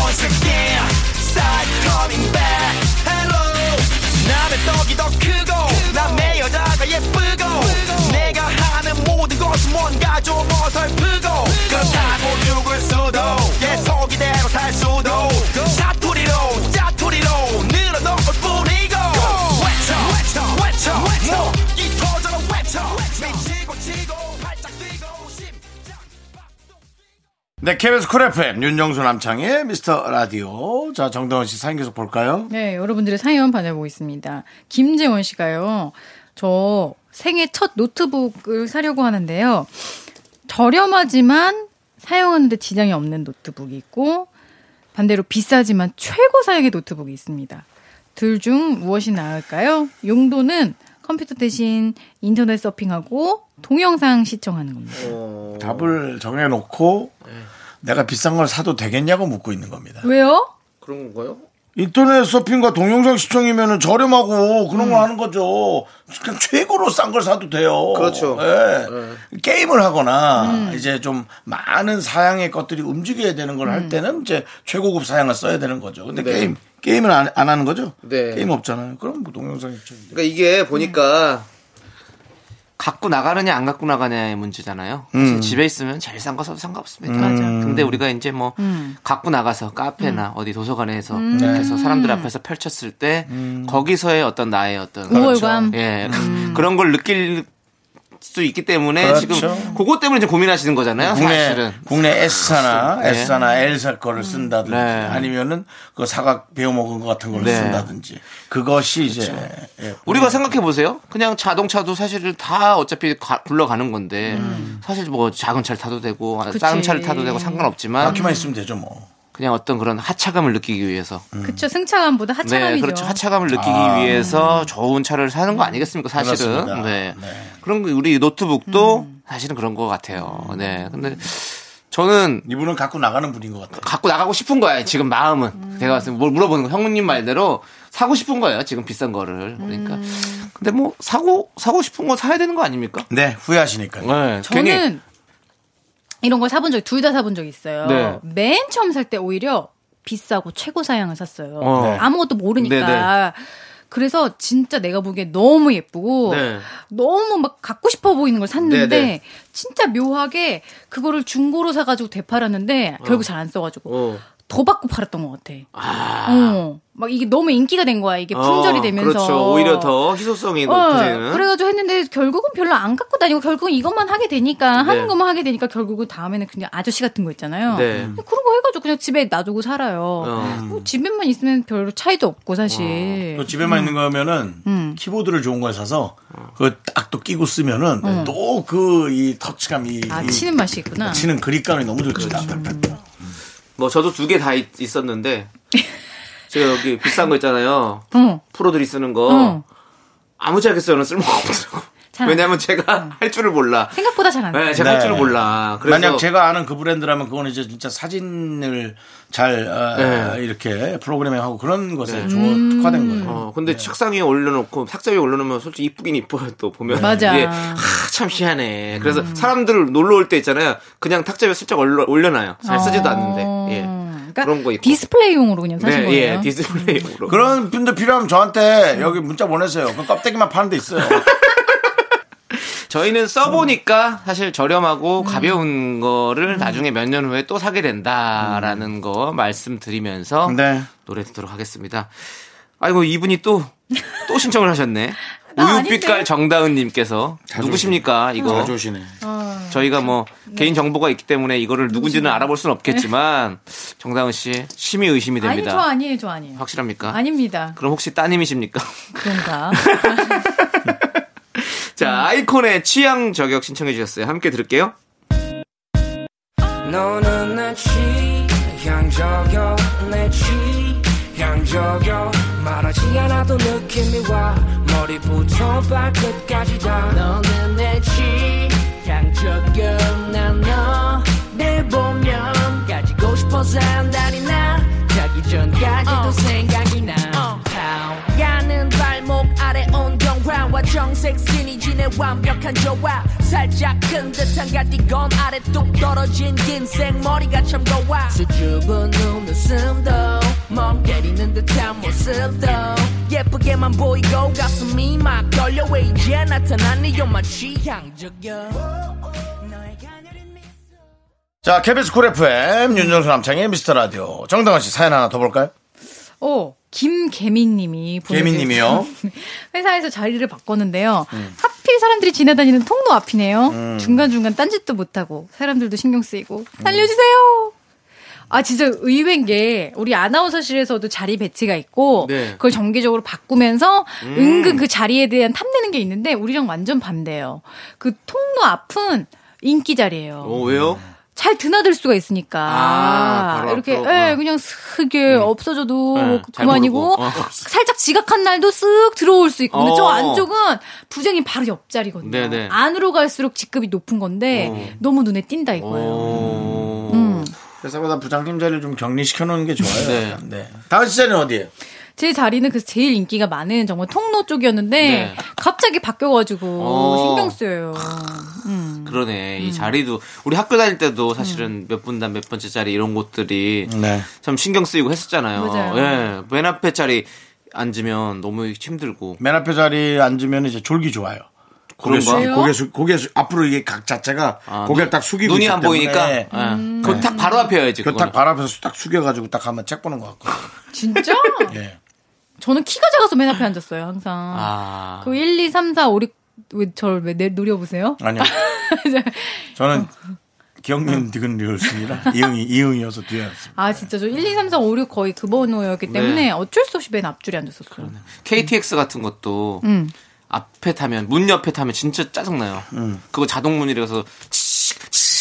[SPEAKER 8] Once again Side coming back Hello. 남의 떡이 더 크고 남의 여자가 예쁘고 내가 하는 모든 것은 뭔가 좀 어설프고 그렇다고 죽을 수도 계속 이대로 살 수도 외쳐 미치고 치고 팔짝 뛰고 심장
[SPEAKER 1] 네, KBS 쿨 FM 윤정수 남창희의 미스터 라디오. 자, 정다원 씨 사연 계속 볼까요?
[SPEAKER 7] 네, 여러분들의 사연 받아보겠습니다. 김재원 씨가요. 저 생애 첫 노트북을 사려고 하는데요. 저렴하지만 사용하는데 지장이 없는 노트북이 있고 반대로 비싸지만 최고 사양의 노트북이 있습니다. 둘 중 무엇이 나을까요? 용도는 컴퓨터 대신 인터넷 서핑하고 동영상 시청하는 겁니다.
[SPEAKER 1] 답을 정해놓고 내가 비싼 걸 사도 되겠냐고 묻고 있는 겁니다.
[SPEAKER 7] 왜요?
[SPEAKER 2] 그런 건가요?
[SPEAKER 1] 인터넷 서핑과 동영상 시청이면 저렴하고 그런 걸 하는 거죠. 그냥 최고로 싼 걸 사도 돼요.
[SPEAKER 2] 그렇죠.
[SPEAKER 1] 예. 게임을 하거나 이제 좀 많은 사양의 것들이 움직여야 되는 걸할 때는 이제 최고급 사양을 써야 되는 거죠. 근데
[SPEAKER 2] 네.
[SPEAKER 1] 게임 게임은 안, 안 하는 거죠?
[SPEAKER 2] 네.
[SPEAKER 1] 게임 없잖아요. 그럼 뭐 동영상 시청인데.
[SPEAKER 2] 그러니까 이게 보니까 갖고 나가느냐 안 갖고 나가냐의 문제잖아요. 사실 집에 있으면 제일 싼 거 사도 상관없습니다.
[SPEAKER 7] 맞아.
[SPEAKER 2] 근데 우리가 이제 뭐 갖고 나가서 카페나 어디 도서관에서 이렇게 해서 사람들 앞에서 펼쳤을 때 거기서의 어떤 나의 어떤
[SPEAKER 7] 우월감.
[SPEAKER 2] 예 그런 걸 느낄 수 있기 때문에
[SPEAKER 1] 그렇죠.
[SPEAKER 2] 지금 그것 때문에 이제 고민하시는 거잖아요.
[SPEAKER 1] 국내
[SPEAKER 2] 사실은.
[SPEAKER 1] 국내 S사나
[SPEAKER 2] 네.
[SPEAKER 1] S사나 L사 거를 쓴다든지
[SPEAKER 2] 네.
[SPEAKER 1] 아니면은 그 사각 배워 먹은 것 같은 걸
[SPEAKER 2] 네.
[SPEAKER 1] 쓴다든지 그것이 이제 예.
[SPEAKER 2] 우리가 생각해 보세요. 그냥 자동차도 사실 다 어차피 가- 굴러가는 건데 사실 뭐 작은 차를 타도 되고
[SPEAKER 7] 그치.
[SPEAKER 2] 작은 차를 타도 되고 상관없지만
[SPEAKER 1] 바퀴만 있으면 되죠 뭐.
[SPEAKER 2] 그냥 어떤 그런 하차감을 느끼기 위해서
[SPEAKER 7] 그쵸. 승차감보다 하차감이죠.
[SPEAKER 2] 네, 그렇죠. 하차감을 느끼기
[SPEAKER 1] 아.
[SPEAKER 2] 위해서 좋은 차를 사는 거 아니겠습니까, 사실은. 네.
[SPEAKER 1] 네.
[SPEAKER 2] 그런 거 우리 노트북도 사실은 그런 것 같아요. 네. 근데 저는
[SPEAKER 1] 이분은 갖고 나가는 분인 것 같아요.
[SPEAKER 2] 갖고 나가고 싶은 거야, 지금 마음은. 제가 봤을 때뭘 물어보는 거, 형님 말대로 사고 싶은 거예요, 지금 비싼 거를. 그러니까. 근데 뭐, 사고, 사고 싶은 거 사야 되는 거 아닙니까?
[SPEAKER 1] 네, 후회하시니까요.
[SPEAKER 2] 네. 괜히
[SPEAKER 7] 저는 이런 걸 사본 적, 둘 다 사본 적 있어요.
[SPEAKER 2] 네.
[SPEAKER 7] 맨 처음 살 때 오히려 비싸고 최고 사양을 샀어요.
[SPEAKER 2] 어. 네.
[SPEAKER 7] 아무것도 모르니까.
[SPEAKER 2] 네,
[SPEAKER 7] 그래서 진짜 내가 보기에 너무 예쁘고
[SPEAKER 2] 네.
[SPEAKER 7] 너무 막 갖고 싶어 보이는 걸 샀는데
[SPEAKER 2] 네, 네.
[SPEAKER 7] 진짜 묘하게 그거를 중고로 사가지고 되팔았는데 결국 잘 안 써가지고
[SPEAKER 2] 어.
[SPEAKER 7] 더 받고 팔았던 것 같아. 어. 막 이게 너무 인기가 된 거야. 이게 품절이
[SPEAKER 2] 어,
[SPEAKER 7] 되면서.
[SPEAKER 2] 그렇죠. 오히려 더 희소성이
[SPEAKER 7] 어,
[SPEAKER 2] 높아지는.
[SPEAKER 7] 그래가지고 했는데 결국은 별로 안 갖고 다니고 결국은 이것만 하게 되니까
[SPEAKER 2] 네.
[SPEAKER 7] 하는 것만 하게 되니까 결국은 다음에는 그냥 아저씨 같은 거 있잖아요.
[SPEAKER 2] 네.
[SPEAKER 7] 그런 거 해가지고 그냥 집에 놔두고 살아요.
[SPEAKER 2] 어.
[SPEAKER 7] 뭐 집에만 있으면 별로 차이도 없고 사실.
[SPEAKER 1] 또 집에만 있는 거면은
[SPEAKER 7] 음.
[SPEAKER 1] 키보드를 좋은 걸 사서 그 딱 또 끼고 쓰면은 또 그 이 터치감이 아이
[SPEAKER 7] 치는 맛이 있구나.
[SPEAKER 1] 치는 그립감이 너무 좋지.
[SPEAKER 2] 그렇죠. 뭐 저도 두 개 다 있었는데 제가 여기 비싼 거 있잖아요.
[SPEAKER 7] 어.
[SPEAKER 2] 프로들이 쓰는 거
[SPEAKER 7] 어.
[SPEAKER 2] 아무짝에 써는 쓸모가 없더라고.
[SPEAKER 7] 잘안
[SPEAKER 2] 왜냐면 제가 할 줄을 몰라.
[SPEAKER 7] 생각보다 잘안 돼.
[SPEAKER 2] 네, 제가 할
[SPEAKER 1] 네.
[SPEAKER 2] 줄을 몰라. 그래서
[SPEAKER 1] 만약 제가 아는 그 브랜드라면 그거는 이제 진짜 사진을 잘 어,
[SPEAKER 2] 네.
[SPEAKER 1] 이렇게 프로그래밍하고 그런 것에
[SPEAKER 7] 음.
[SPEAKER 1] 좋 특화된 거예요.
[SPEAKER 2] 어, 근데 책상 위에 올려놓고 탁자 위에 올려놓으면 솔직히 이쁘긴 이뻐요. 또 보면
[SPEAKER 7] 맞아. 음.
[SPEAKER 2] 이게 하, 참 희한해. 그래서 사람들 놀러 올 때 있잖아요. 그냥 탁자 위에 슬쩍 올려, 올려놔요. 잘 쓰지도 않는데. 예.
[SPEAKER 7] 그러니까
[SPEAKER 2] 그런 거 있고.
[SPEAKER 7] 디스플레이용으로 그냥 사신
[SPEAKER 2] 네,
[SPEAKER 7] 거예요.
[SPEAKER 2] 예, 디스플레이로.
[SPEAKER 1] 그런 분들 필요하면 저한테 여기 문자 보내세요. 그 껍데기만 파는 데 있어요.
[SPEAKER 2] 저희는 써보니까 사실
[SPEAKER 7] 음.
[SPEAKER 2] 저렴하고 가벼운 거를 나중에 몇 년 후에 또 사게 된다라는 거 말씀드리면서
[SPEAKER 1] 네.
[SPEAKER 2] 노래 듣도록 하겠습니다. 아이고 이분이 또 또 신청을 하셨네.
[SPEAKER 7] 나
[SPEAKER 2] 우유빛깔
[SPEAKER 7] 아닌데.
[SPEAKER 2] 정다은님께서 누구십니까 이거
[SPEAKER 1] 자주 오시네.
[SPEAKER 2] 저희가 뭐 개인 정보가 있기 때문에 이거를 누군지는 알아볼 수는 없겠지만 정다은 씨 심히 의심이 됩니다.
[SPEAKER 7] 저 아니에요 저 아니에요.
[SPEAKER 2] 확실합니까?
[SPEAKER 7] 아닙니다.
[SPEAKER 2] 그럼 혹시 따님이십니까?
[SPEAKER 7] 그런가?
[SPEAKER 2] 자 아이콘의 취향 저격 신청해 주셨어요. 함께 들을게요.
[SPEAKER 3] 너는 내 취향 저격 내 취향 저격. 말하지 않아도 느낌이 와. 머리부터 발끝까지 다. 너는 내 취향 저격 난너내 보면 가지고 싶어서 한다니 나. 자기 전까지도 생각이 나. 야는 발목 아래 온경화와 정색 스키니진의 완벽한 조화. 살짝 큰 듯한 가디건 아래 뚝 떨어진 긴 생머리가 참 고와 수줍은 눈웃음도 멍 때리는 듯한 모습도 예쁘게만 보이고 가슴이 막 떨려 왜 이제 나타난 네 요마 취향적여.
[SPEAKER 1] 자, KBS 쿨 FM 윤정수 남창희의 미스터 라디오. 정당원 씨 사연 하나 더 볼까요?
[SPEAKER 7] 오, 김개민님이
[SPEAKER 1] 개민님이요?
[SPEAKER 7] 회사에서 자리를 바꿨는데요. 하필 사람들이 지나다니는 통로 앞이네요. 중간 중간 딴짓도 못하고 사람들도 신경 쓰이고 살려주세요. 아 진짜 의외인 게 우리 아나운서실에서도 자리 배치가 있고
[SPEAKER 2] 네.
[SPEAKER 7] 그걸 정기적으로 바꾸면서 은근 그 자리에 대한 탐내는 게 있는데 우리랑 완전 반대예요. 그 통로 앞은 인기 자리예요.
[SPEAKER 2] 어, 왜요?
[SPEAKER 7] 잘 드나들 수가 있으니까
[SPEAKER 2] 아,
[SPEAKER 7] 이렇게
[SPEAKER 2] 앞으로?
[SPEAKER 7] 예,
[SPEAKER 2] 어.
[SPEAKER 7] 그냥 슥게 없어져도
[SPEAKER 2] 네, 잘
[SPEAKER 7] 그만이고.
[SPEAKER 2] 어.
[SPEAKER 7] 살짝 지각한 날도 쓱 들어올 수 있고 근데 저
[SPEAKER 2] 어.
[SPEAKER 7] 안쪽은 부장님 바로 옆자리거든요.
[SPEAKER 2] 네네.
[SPEAKER 7] 안으로 갈수록 직급이 높은 건데
[SPEAKER 2] 어.
[SPEAKER 7] 너무 눈에 띈다 이거예요.
[SPEAKER 2] 어...
[SPEAKER 7] 음.
[SPEAKER 1] 회사보다 부장님 자리를 좀 격리시켜 놓는 게 좋아요.
[SPEAKER 2] 네.
[SPEAKER 1] 네. 씨 자리는 어디예요?
[SPEAKER 7] 제 자리는 그 제일 인기가 많은 정말 통로 쪽이었는데
[SPEAKER 2] 네.
[SPEAKER 7] 갑자기 바뀌어가지고
[SPEAKER 2] 어.
[SPEAKER 7] 신경 쓰여요. 음.
[SPEAKER 2] 그러네. 이 자리도 우리 학교 다닐 때도 사실은 몇 분단 몇 번째 자리 이런 곳들이
[SPEAKER 1] 네.
[SPEAKER 2] 참 신경 쓰이고 했었잖아요. 예. 맨 앞에 자리 앉으면 너무 힘들고.
[SPEAKER 1] 맨 앞에 자리에 앉으면 이제 졸기 좋아요. 고개? 숙이, 고개 숙, 고개 숙, 앞으로 이게 각 자체가
[SPEAKER 2] 아,
[SPEAKER 1] 고개를 딱 숙이고
[SPEAKER 2] 눈이 안 보이니까.
[SPEAKER 1] 때문에
[SPEAKER 2] 예. 그거 딱 바로 앞이어야지.
[SPEAKER 1] 그딱
[SPEAKER 2] 그거는.
[SPEAKER 1] 발 앞에서 딱 숙여가지고 딱 하면 책 보는 것 같고.
[SPEAKER 7] 진짜?
[SPEAKER 1] 예.
[SPEAKER 7] 저는 키가 작아서 맨 앞에 앉았어요 항상.
[SPEAKER 2] 아.
[SPEAKER 7] 그 1, 2, 3, 4, 5, 6, 왜 저를 왜 내- 노려보세요?
[SPEAKER 1] 아니요. 저는 기억력 디귿 리얼습니다. 이응이, 이응이어서 뒤에 앉습니다.
[SPEAKER 7] 아 진짜 저 1, 2, 3, 4, 5, 6 거의 그 번호였기 때문에
[SPEAKER 2] 네.
[SPEAKER 7] 어쩔 수 없이 맨 앞줄에 앉았었어요.
[SPEAKER 2] KTX 같은 것도
[SPEAKER 7] 음.
[SPEAKER 2] 앞에 타면 문 옆에 타면 진짜 짜증나요.
[SPEAKER 1] 음.
[SPEAKER 2] 그거 자동문이라서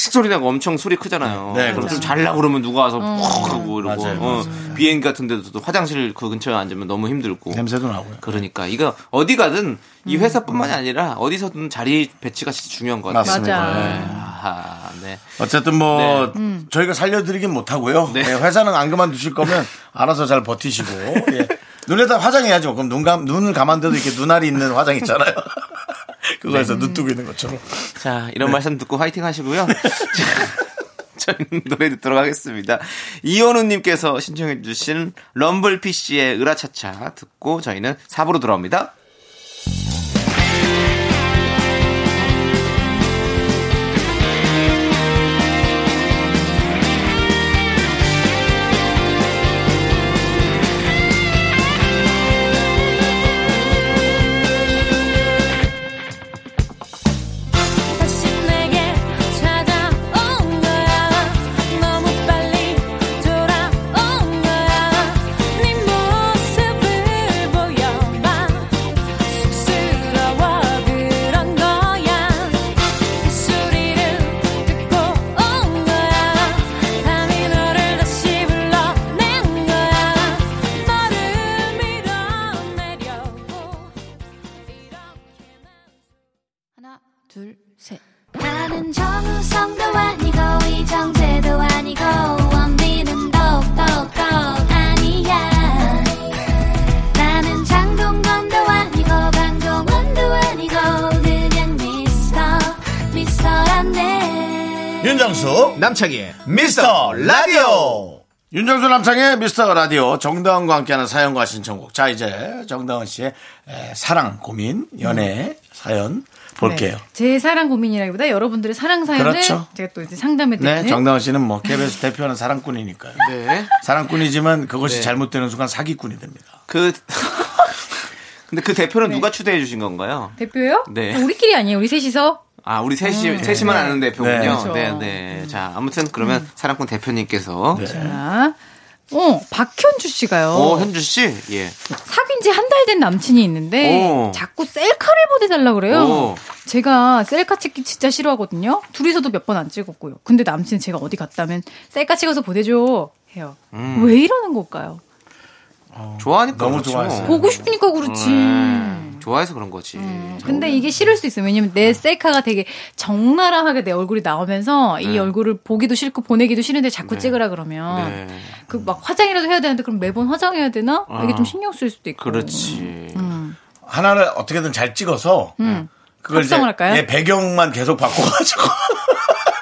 [SPEAKER 2] 칙, 칙 소리 나고 엄청 소리 크잖아요.
[SPEAKER 1] 네,
[SPEAKER 2] 그럼 좀
[SPEAKER 1] 그렇죠.
[SPEAKER 2] 잘라고 그러면 누가 와서 퍽 하고 이러고
[SPEAKER 1] 맞아요,
[SPEAKER 2] 어, 비행기 같은 데도 화장실 그 근처에 앉으면 너무 힘들고
[SPEAKER 1] 냄새도 나고요.
[SPEAKER 2] 그러니까 이거 어디 가든 이 회사뿐만이 아니라 어디서든 자리 배치가 진짜 중요한 것 같아요.
[SPEAKER 1] 맞습니다.
[SPEAKER 7] 맞아.
[SPEAKER 2] 네. 아하, 네.
[SPEAKER 1] 어쨌든 뭐
[SPEAKER 2] 네.
[SPEAKER 7] 음.
[SPEAKER 1] 저희가 살려드리긴 못하고요.
[SPEAKER 2] 네.
[SPEAKER 1] 예, 회사는 안 그만두실 거면 알아서 잘 버티시고 예. 눈에다 화장해야죠. 그럼 눈 감, 눈을 감았는데도 이렇게 눈알이 있는 화장 있잖아요. 그거에서
[SPEAKER 2] 네.
[SPEAKER 1] 눈 뜨고 있는 것처럼.
[SPEAKER 2] 자, 이런 말씀 듣고 화이팅 하시고요. 자, 저희는 노래 듣도록 하겠습니다. 이현우님께서 신청해주신 럼블피쉬의 으라차차 듣고 저희는 4부로 돌아옵니다. 남창희의
[SPEAKER 1] 미스터 라디오. 윤정수 남창의 미스터 라디오 정다은과 함께하는 사연과 신청곡. 자 이제 정다은 씨의 에, 사랑 고민 연애 사연 볼게요.
[SPEAKER 7] 네. 제 사랑 고민이라기보다 여러분들의 사랑 사연을
[SPEAKER 1] 그렇죠.
[SPEAKER 7] 제가 또 이제 상담해
[SPEAKER 1] 네,
[SPEAKER 7] 드리는
[SPEAKER 1] 정다은 씨는 뭐 KBS 대표하는 사랑꾼이니까요.
[SPEAKER 2] 네.
[SPEAKER 1] 사랑꾼이지만 그것이
[SPEAKER 2] 네.
[SPEAKER 1] 잘못되는 순간 사기꾼이 됩니다.
[SPEAKER 2] 그, 근데 그 대표는 누가 추대해 주신 건가요?
[SPEAKER 7] 대표요?
[SPEAKER 2] 네.
[SPEAKER 7] 우리끼리 아니에요. 우리 셋이서.
[SPEAKER 2] 아, 우리 셋이, 셋이만 아는 대표군요.
[SPEAKER 7] 그렇죠.
[SPEAKER 2] 네, 네. 자, 아무튼 그러면 사랑꾼 대표님께서.
[SPEAKER 7] 자, 어, 박현주 씨가요.
[SPEAKER 2] 오, 현주 씨? 예.
[SPEAKER 7] 사귄 지 한 달 된 남친이 있는데
[SPEAKER 2] 오.
[SPEAKER 7] 자꾸 셀카를 보내달라 그래요.
[SPEAKER 2] 오.
[SPEAKER 7] 제가 셀카 찍기 진짜 싫어하거든요. 둘이서도 몇 번 안 찍었고요. 근데 남친 제가 어디 갔다면 셀카 찍어서 보내줘 해요.
[SPEAKER 2] 음.
[SPEAKER 7] 왜 이러는 걸까요?
[SPEAKER 2] 좋아하니까.
[SPEAKER 1] 너무
[SPEAKER 2] 그렇죠.
[SPEAKER 1] 좋아했어요.
[SPEAKER 7] 보고 싶으니까 그렇지.
[SPEAKER 2] 음, 좋아해서 그런 거지.
[SPEAKER 7] 근데 이게 싫을 수 있어요. 왜냐면 내 셀카가 되게 적나라하게 내 얼굴이 나오면서 이
[SPEAKER 2] 네.
[SPEAKER 7] 얼굴을 보기도 싫고 보내기도 싫은데 자꾸 찍으라 그러면
[SPEAKER 2] 네.
[SPEAKER 7] 그막 화장이라도 해야 되는데 그럼 매번 화장해야 되나? 이게
[SPEAKER 2] 어.
[SPEAKER 7] 좀 신경 쓸 수도 있고.
[SPEAKER 2] 그렇지.
[SPEAKER 7] 음.
[SPEAKER 1] 하나를 어떻게든 잘 찍어서 그걸 이제
[SPEAKER 7] 합성을 할까요?
[SPEAKER 1] 예, 배경만 계속 바꿔가지고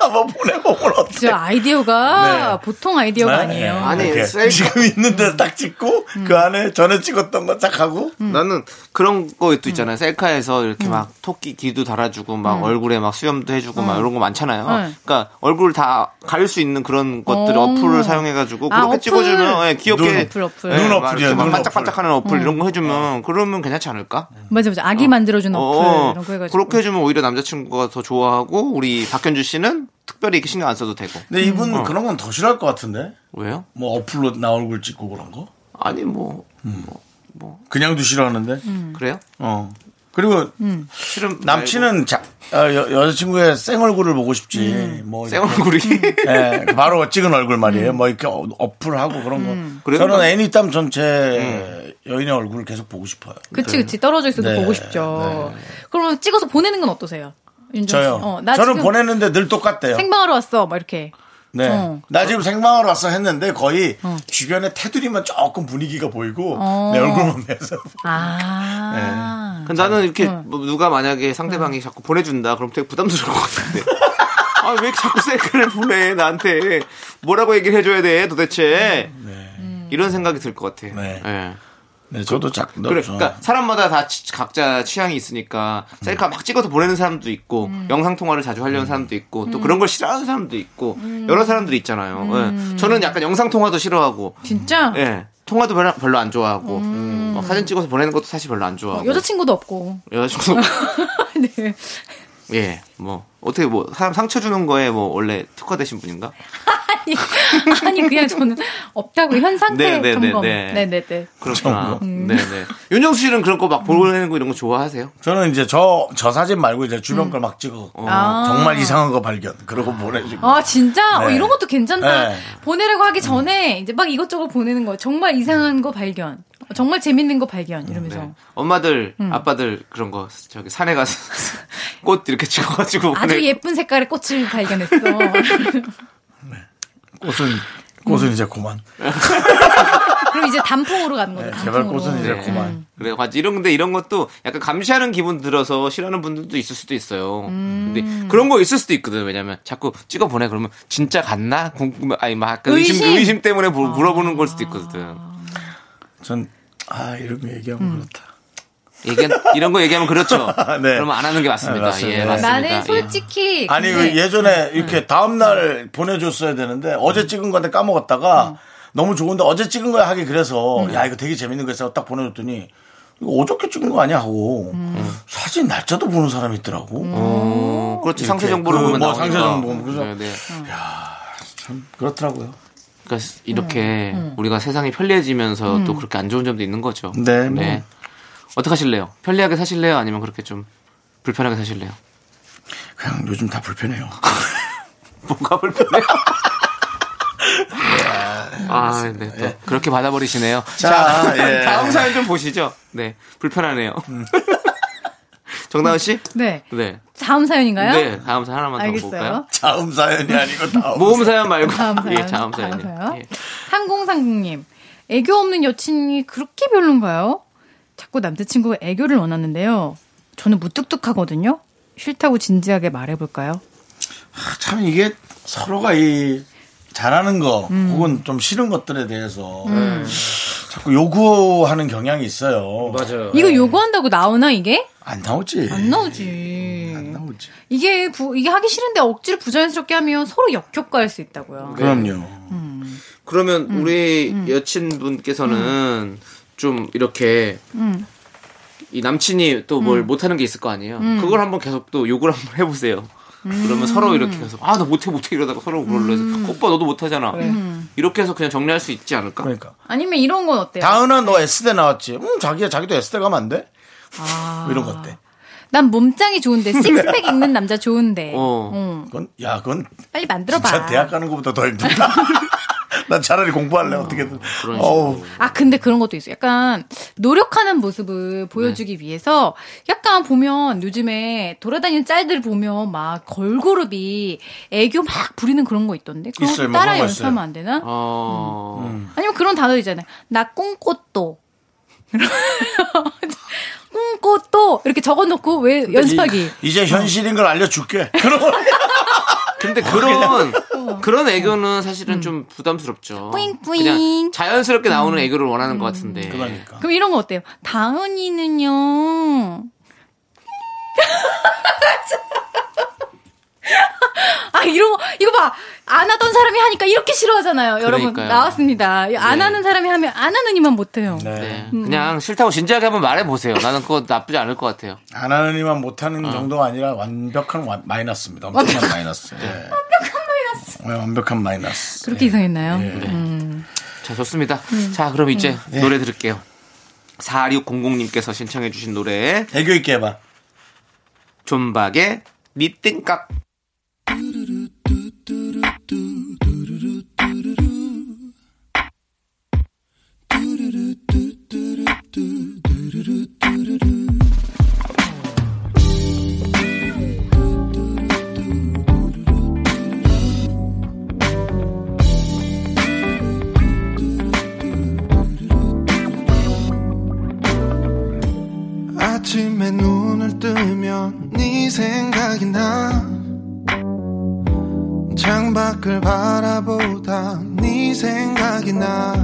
[SPEAKER 1] 한번 보내보면 어때?
[SPEAKER 7] 저 아이디어가
[SPEAKER 1] 네.
[SPEAKER 7] 보통 아이디어가
[SPEAKER 1] 네.
[SPEAKER 7] 아니에요.
[SPEAKER 2] 아니,
[SPEAKER 1] 이렇게
[SPEAKER 2] 셀카-
[SPEAKER 1] 지금 있는 데서 딱 찍고 그 안에 전에 찍었던 거 딱 하고
[SPEAKER 2] 나는 그런 것도 있잖아요. 셀카에서 이렇게 막 토끼 귀도 달아주고 막 얼굴에 막 수염도 해주고 막 이런 거 많잖아요.
[SPEAKER 7] 네.
[SPEAKER 2] 그러니까 얼굴 다 가릴 수 있는 그런 것들
[SPEAKER 7] 오.
[SPEAKER 2] 어플을 사용해가지고
[SPEAKER 7] 아,
[SPEAKER 2] 그렇게
[SPEAKER 7] 어플.
[SPEAKER 2] 찍어주면 예, 귀엽게
[SPEAKER 1] 눈
[SPEAKER 7] 어플, 어플.
[SPEAKER 2] 예, 눈막
[SPEAKER 1] 어플이야, 눈
[SPEAKER 2] 반짝반짝하는 어플 이런 거 해주면 그러면 괜찮지 않을까?
[SPEAKER 7] 맞아 맞아. 아기 만들어준 어플
[SPEAKER 2] 어,
[SPEAKER 7] 이런 거 해가지고.
[SPEAKER 2] 그렇게 해주면 오히려 남자친구가 더 좋아하고 우리 박현주 씨는 특별히 이렇게 신경 안 써도 되고.
[SPEAKER 1] 근데 이분
[SPEAKER 2] 어.
[SPEAKER 1] 그런 건 더 싫어할 것 같은데?
[SPEAKER 2] 왜요?
[SPEAKER 1] 뭐 어플로 나 얼굴 찍고 그런 거?
[SPEAKER 2] 아니 뭐
[SPEAKER 1] 그냥도 싫어하는데?
[SPEAKER 2] 그래요?
[SPEAKER 1] 어. 그리고
[SPEAKER 2] 실은
[SPEAKER 1] 남친은 자, 어, 여, 여자친구의 생 얼굴을 보고 싶지.
[SPEAKER 2] 뭐생 얼굴이?
[SPEAKER 1] 예, 바로 찍은 얼굴 말이에요. 뭐 이렇게 어- 어플하고 그런 거.
[SPEAKER 2] 그래요?
[SPEAKER 1] 저는 애니 땀 전체 여인의 얼굴을 계속 보고 싶어요.
[SPEAKER 7] 그치 그치. 떨어져 있어도
[SPEAKER 1] 네,
[SPEAKER 7] 보고 싶죠. 그러면 찍어서 보내는 건 어떠세요? 윤정 씨?
[SPEAKER 1] 저요.
[SPEAKER 7] 어, 나
[SPEAKER 1] 저는
[SPEAKER 7] 지금
[SPEAKER 1] 보냈는데 늘 똑같대요.
[SPEAKER 7] 생방하러 왔어. 막 이렇게.
[SPEAKER 1] 네.
[SPEAKER 7] 어.
[SPEAKER 1] 나 지금 생방하러 왔어 했는데 거의 주변에 테두리만 조금 분위기가 보이고
[SPEAKER 7] 어.
[SPEAKER 1] 내 얼굴만 내서
[SPEAKER 7] 아.
[SPEAKER 2] 근데 나는 이렇게
[SPEAKER 7] 응.
[SPEAKER 2] 뭐 누가 만약에 상대방이 자꾸 보내준다 그럼 되게 부담스러울 것 같은데 아 왜 자꾸 셀카를 보내 나한테 뭐라고 얘기를 해줘야 돼 도대체 이런 생각이 들 것 같아
[SPEAKER 1] 네.
[SPEAKER 2] 예.
[SPEAKER 1] 네, 저도 작
[SPEAKER 2] 그래, 그러니까 사람마다 다 치- 각자 취향이 있으니까 셀카 막 찍어서 보내는 사람도 있고 영상 통화를 자주 하려는 사람도 있고 또 그런 걸 싫어하는 사람도 있고 여러 사람들이 있잖아요. 예. 저는 약간 영상 통화도 싫어하고
[SPEAKER 7] 진짜?
[SPEAKER 2] 예. 통화도 별로, 별로 안 좋아하고 막 사진 찍어서 보내는 것도 사실 별로 안 좋아하고
[SPEAKER 7] 여자친구도 없고.
[SPEAKER 2] 여자친구
[SPEAKER 7] 네.
[SPEAKER 2] 예, 뭐 어떻게 뭐 사람 상처 주는 거에 뭐 원래 특화되신 분인가?
[SPEAKER 7] 아니, 아니 그냥 저는 없다고 현 상태
[SPEAKER 2] 네, 네, 네,
[SPEAKER 7] 점검.
[SPEAKER 2] 네.
[SPEAKER 7] 네, 네, 네.
[SPEAKER 2] 그렇구나.
[SPEAKER 7] 음.
[SPEAKER 2] 네, 네. 윤정수 씨는 그런 거 막 보내는 거 이런 거 좋아하세요?
[SPEAKER 1] 저는 이제 저, 저 사진 말고 이제 주변 걸 막 찍어.
[SPEAKER 7] 아.
[SPEAKER 1] 정말 이상한 거 발견. 그러고 보내주고.
[SPEAKER 7] 아 진짜 어,
[SPEAKER 1] 네.
[SPEAKER 7] 이런 것도 괜찮다.
[SPEAKER 1] 네.
[SPEAKER 7] 보내려고 하기 전에 이제 막 이것저것 보내는 거 정말 이상한 거 발견. 어, 정말 재밌는 거 발견 이러면서.
[SPEAKER 2] 네. 엄마들,
[SPEAKER 7] 음.
[SPEAKER 2] 아빠들 그런 거 저기 산에 가서 꽃 이렇게 찍어가지고
[SPEAKER 7] 아주
[SPEAKER 2] 보내-
[SPEAKER 7] 예쁜 색깔의 꽃을 발견했어.
[SPEAKER 1] 꽃은, 꽃은 이제 그만.
[SPEAKER 7] 그럼 이제 단풍으로 가는 거죠.
[SPEAKER 1] 네, 제발
[SPEAKER 7] 단풍으로.
[SPEAKER 1] 꽃은 이제
[SPEAKER 2] 네.
[SPEAKER 1] 그만.
[SPEAKER 2] 그래 가지고 이런 근데 이런 것도 약간 감시하는 기분 들어서 싫어하는 분들도 있을 수도 있어요.
[SPEAKER 7] 음.
[SPEAKER 2] 근데 그런 거 있을 수도 있거든. 왜냐면 자꾸 찍어 보내 그러면 진짜 갔나 궁금 아니 막 의심
[SPEAKER 7] 의심?
[SPEAKER 2] 의심 때문에 물- 물어보는 걸 수도 있거든.
[SPEAKER 1] 전, 아, 이런 거 얘기하면
[SPEAKER 7] 음.
[SPEAKER 1] 그렇다.
[SPEAKER 2] 얘기 이런 거 얘기하면 그렇죠.
[SPEAKER 1] 네.
[SPEAKER 2] 그러면 안 하는 게 맞습니다.
[SPEAKER 1] 네, 맞습니다.
[SPEAKER 2] 예, 맞습니다.
[SPEAKER 7] 나는
[SPEAKER 2] 예.
[SPEAKER 7] 솔직히
[SPEAKER 1] 아니
[SPEAKER 7] 근데
[SPEAKER 1] 그 예전에 이렇게 다음 날 보내줬어야 되는데 어제 찍은 건데 까먹었다가 너무 좋은데 어제 찍은 거야 하기 그래서 야 이거 되게 재밌는 거 있어 딱 보내줬더니 이거 어저께 찍은 거 아니야 하고 사진 날짜도 보는 사람이 있더라고
[SPEAKER 2] 어, 그렇지 상세 정보를
[SPEAKER 1] 그
[SPEAKER 2] 보면
[SPEAKER 1] 뭐. 상세 정보 그래서
[SPEAKER 2] 네, 네.
[SPEAKER 1] 참 그렇더라고요
[SPEAKER 2] 그러니까 이렇게 우리가 세상이 편리해지면서 또 그렇게 안 좋은 점도 있는 거죠.
[SPEAKER 1] 네, 뭐.
[SPEAKER 2] 어떻게 하실래요? 편리하게 사실래요? 아니면 그렇게 좀 불편하게 사실래요?
[SPEAKER 1] 그냥 요즘 다 불편해요
[SPEAKER 2] 뭐가 불편해요? 아, 네. 또 그렇게 받아버리시네요.
[SPEAKER 1] 자, 예.
[SPEAKER 2] 다음 사연 좀 보시죠. 네. 불편하네요. 정다은 씨?
[SPEAKER 7] 네.
[SPEAKER 2] 네.
[SPEAKER 7] 다음 사연인가요?
[SPEAKER 2] 네. 다음 사연 하나만 더
[SPEAKER 7] 알겠어요.
[SPEAKER 2] 볼까요?
[SPEAKER 1] 다음 사연이 아니고 다음
[SPEAKER 2] 모험 사연 말고.
[SPEAKER 7] 다음 사연.
[SPEAKER 2] 예, 다음 사연.
[SPEAKER 7] 사연.
[SPEAKER 2] 예.
[SPEAKER 7] 상공상공님. 애교 없는 여친이 그렇게 별론가요? 자꾸 남자친구가 애교를 원하는데요. 저는 무뚝뚝하거든요. 싫다고 진지하게 말해볼까요?
[SPEAKER 1] 참 이게 서로가 이 잘하는 거 혹은 좀 싫은 것들에 대해서 자꾸 요구하는 경향이 있어요.
[SPEAKER 2] 맞아요.
[SPEAKER 7] 이거 요구한다고 나오나 이게?
[SPEAKER 1] 안 나오지.
[SPEAKER 7] 안 나오지.
[SPEAKER 1] 안 나오지.
[SPEAKER 7] 이게 부, 이게 하기 싫은데 억지로 부자연스럽게 하면 서로 역효과일 수 있다고요.
[SPEAKER 1] 그럼요.
[SPEAKER 2] 그러면 우리 여친분께서는 좀 이렇게 이 남친이 또 뭘 못하는 게 있을 거 아니에요. 그걸 한번 계속 또 욕을 한번 해보세요. 그러면 서로 이렇게 해서 아 나 못해 못해 이러다가 서로 그걸로 해서 오빠 너도 못하잖아. 이렇게 해서 그냥 정리할 수 있지 않을까?
[SPEAKER 1] 그러니까.
[SPEAKER 7] 아니면 이런 건 어때요?
[SPEAKER 1] 다은아 너 S대 나왔지? 응 자기야 자기도 S대 가면 안 돼?
[SPEAKER 7] 아.
[SPEAKER 1] 뭐 이런 거 어때?
[SPEAKER 7] 난 몸짱이 좋은데 식스팩 있는 남자 좋은데.
[SPEAKER 2] 어.
[SPEAKER 7] 어.
[SPEAKER 1] 그건 야 그건
[SPEAKER 7] 빨리 만들어봐.
[SPEAKER 1] 진짜 대학 가는 것보다 더 힘들다. 난 차라리 공부할래 어떻게든.
[SPEAKER 2] 그런
[SPEAKER 1] 어우
[SPEAKER 2] 식으로.
[SPEAKER 7] 아 근데 그런 것도 있어. 요 약간 노력하는 모습을 보여주기
[SPEAKER 1] 네.
[SPEAKER 7] 위해서 약간 보면 요즘에 돌아다니는 짤들 보면 막 걸그룹이 애교 막 부리는 그런 거 있던데. 그런
[SPEAKER 1] 있어요. 거뭐
[SPEAKER 7] 따라 연습하면
[SPEAKER 1] 있어요.
[SPEAKER 7] 안 되나?
[SPEAKER 2] 어.
[SPEAKER 1] 음.
[SPEAKER 7] 아니면 그런 단어 있잖아요. 나 꿈꽃도. 꿈꽃도 이렇게 적어놓고 왜 연습하기?
[SPEAKER 1] 이 제 현실인 걸 알려줄게.
[SPEAKER 2] 근데 그런 그런 애교는 사실은 좀 부담스럽죠.
[SPEAKER 7] 뿌잉 뿌잉.
[SPEAKER 2] 그냥 자연스럽게 나오는 애교를 원하는 것 같은데.
[SPEAKER 1] 그러니까.
[SPEAKER 7] 그럼 이런 거 어때요? 다은이는요. 아 이런 거 이거 봐 안 하던 사람이 하니까 이렇게 싫어하잖아요. 여러분
[SPEAKER 2] 그러니까요.
[SPEAKER 7] 나왔습니다. 안
[SPEAKER 2] 네.
[SPEAKER 7] 하는 사람이 하면 안 하는 이만 못해요.
[SPEAKER 2] 네. 그냥 싫다고 진지하게 한번 말해보세요. 나는 그거 나쁘지 않을 것 같아요.
[SPEAKER 1] 안 하는 이만 못하는 정도가 아니라 완벽한 와- 마이너스입니다. 엄청난 마이너스. 예. 완벽한 마이너스. 완벽한 마이너스.
[SPEAKER 7] 그렇게 이상했나요?
[SPEAKER 1] 예.
[SPEAKER 7] 음.
[SPEAKER 2] 자, 좋습니다. 자, 그럼 이제
[SPEAKER 1] 예.
[SPEAKER 2] 노래 들을게요. 4600님께서 신청해주신 노래,
[SPEAKER 1] 애교 있게 해봐.
[SPEAKER 2] 존박의 니땡깍.
[SPEAKER 9] 생각이 나 창밖을 바라보다 네 생각이 나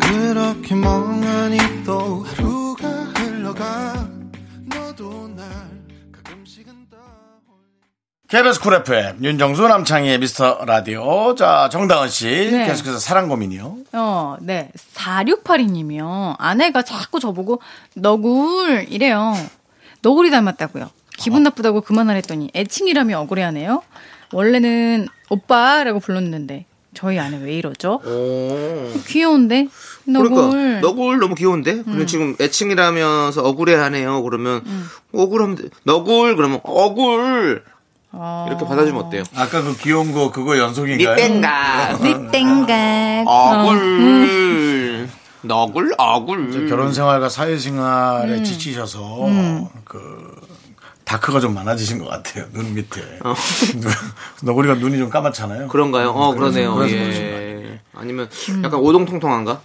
[SPEAKER 9] 그렇게 멍하니 또 하루가 흘러가 너도 날 가끔씩은 떠올려
[SPEAKER 1] KBS 쿨 FM 윤정수 남창희의 미스터 라디오. 자 정다은 씨
[SPEAKER 7] 네.
[SPEAKER 1] 계속해서 사랑 고민이요.
[SPEAKER 7] 어, 네. 4682님이요. 아내가 자꾸 저보고 너굴 이래요. 너구리 닮았다고요. 기분 나쁘다고 그만하랬더니 애칭이라며 억울해하네요. 원래는 오빠라고 불렀는데 저희 아내 왜 이러죠?
[SPEAKER 2] 오.
[SPEAKER 7] 귀여운데 너굴.
[SPEAKER 2] 그러니까, 너굴 너무 귀여운데? 근데 지금 애칭이라면서 억울해 하네요. 그러면, 억울하면, 돼. 너굴, 그러면, 억울.
[SPEAKER 7] 어.
[SPEAKER 2] 이렇게 받아주면 어때요?
[SPEAKER 1] 아까 그 귀여운 거 그거 연속인가요?
[SPEAKER 2] 니땡각.
[SPEAKER 7] 땡각.
[SPEAKER 2] 억울. 너굴, 억울.
[SPEAKER 1] 결혼 생활과 사회 생활에
[SPEAKER 7] 음.
[SPEAKER 1] 지치셔서 그 다크가 좀 많아지신 것 같아요. 눈 밑에. 너구리가 눈이 좀 까맣잖아요.
[SPEAKER 2] 그런가요? 어,
[SPEAKER 1] 그래서-
[SPEAKER 2] 그러네요.
[SPEAKER 1] 그래서
[SPEAKER 2] 예.
[SPEAKER 1] 그러신 것 같아요.
[SPEAKER 2] 아니면 약간 오동통통한가?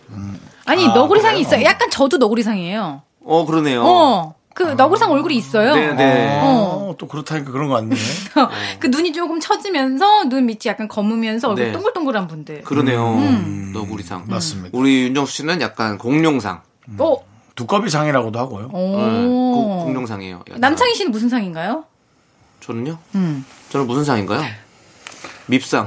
[SPEAKER 7] 아니 너구리상이 있어요. 약간 저도 너구리상이에요.
[SPEAKER 2] 어, 그러네요.
[SPEAKER 7] 어. 그 너구리상 얼굴이 있어요.
[SPEAKER 2] 네, 네.
[SPEAKER 1] 어, 또 그렇다니까 그런 거 같네.
[SPEAKER 7] 그 눈이 조금 처지면서 눈 밑이 약간 검으면서 얼굴
[SPEAKER 2] 네.
[SPEAKER 7] 동글동글한 분들.
[SPEAKER 2] 그러네요.
[SPEAKER 7] 음.
[SPEAKER 2] 너구리상.
[SPEAKER 1] 맞습니다.
[SPEAKER 2] 우리 윤정수 씨는 약간 공룡상.
[SPEAKER 7] 어.
[SPEAKER 1] 두꺼비 상이라고도 하고요.
[SPEAKER 7] 오.
[SPEAKER 2] 네, 고- 공룡상이에요. 약간.
[SPEAKER 7] 남창희 씨는 무슨 상인가요?
[SPEAKER 2] 저는요?
[SPEAKER 7] 음.
[SPEAKER 2] 저는 무슨 상인가요? 밉상.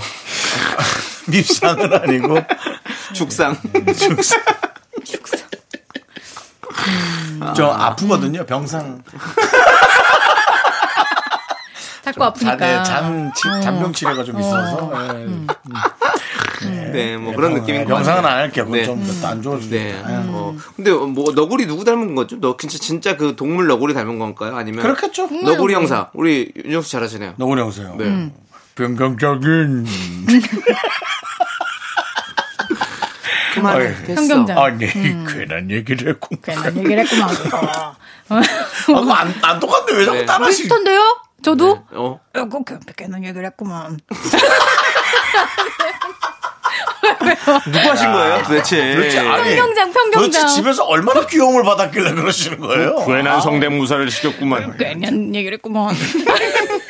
[SPEAKER 1] 밉상은 아니고
[SPEAKER 2] 죽상.
[SPEAKER 1] 죽상. 저 아프거든요. 병상.
[SPEAKER 7] 자꾸 아프니까.
[SPEAKER 1] 잔 치-
[SPEAKER 7] 어.
[SPEAKER 1] 잔병 치레가 좀 있어서. 예.
[SPEAKER 7] 음.
[SPEAKER 2] 네, 뭐 그런
[SPEAKER 1] 병-
[SPEAKER 2] 느낌인 것
[SPEAKER 1] 병상은
[SPEAKER 2] 같아요.
[SPEAKER 1] 안 할게요. 그건
[SPEAKER 2] 네.
[SPEAKER 1] 좀안 좋아지니까.
[SPEAKER 2] 네. 어. 근데 뭐 너구리 누구 닮은 거죠? 너 진짜 진짜 그 동물 너구리 닮은 건가요? 아니면
[SPEAKER 1] 그렇겠죠.
[SPEAKER 2] 너구리 형사. 우리 윤정수 잘하시네요.
[SPEAKER 1] 너구리 형사요.
[SPEAKER 2] 네.
[SPEAKER 7] 음.
[SPEAKER 1] 변경적인.
[SPEAKER 2] 그만해.
[SPEAKER 1] 어이.
[SPEAKER 2] 됐어.
[SPEAKER 7] 현경장.
[SPEAKER 1] 아니, 괜한 얘기를 했고.
[SPEAKER 7] 괜한 얘기를 했구만.
[SPEAKER 1] 아, 그거 안, 안 똑같네. 왜 자꾸
[SPEAKER 2] 네.
[SPEAKER 1] 따라 하시
[SPEAKER 7] 비슷한데요? 저도?
[SPEAKER 2] 어.
[SPEAKER 7] 어, 그, 그, 괜한 얘기를 했구만.
[SPEAKER 2] 누구 하신 거예요, 도대체?
[SPEAKER 1] 도대체 아니,
[SPEAKER 7] 평경장,
[SPEAKER 1] 도대체
[SPEAKER 7] 평경장.
[SPEAKER 1] 집에서 얼마나 귀여움을 받았길래 그러시는 거예요?
[SPEAKER 10] 괜한 성대무사를 시켰구만.
[SPEAKER 7] 괜한 얘기를 했구만.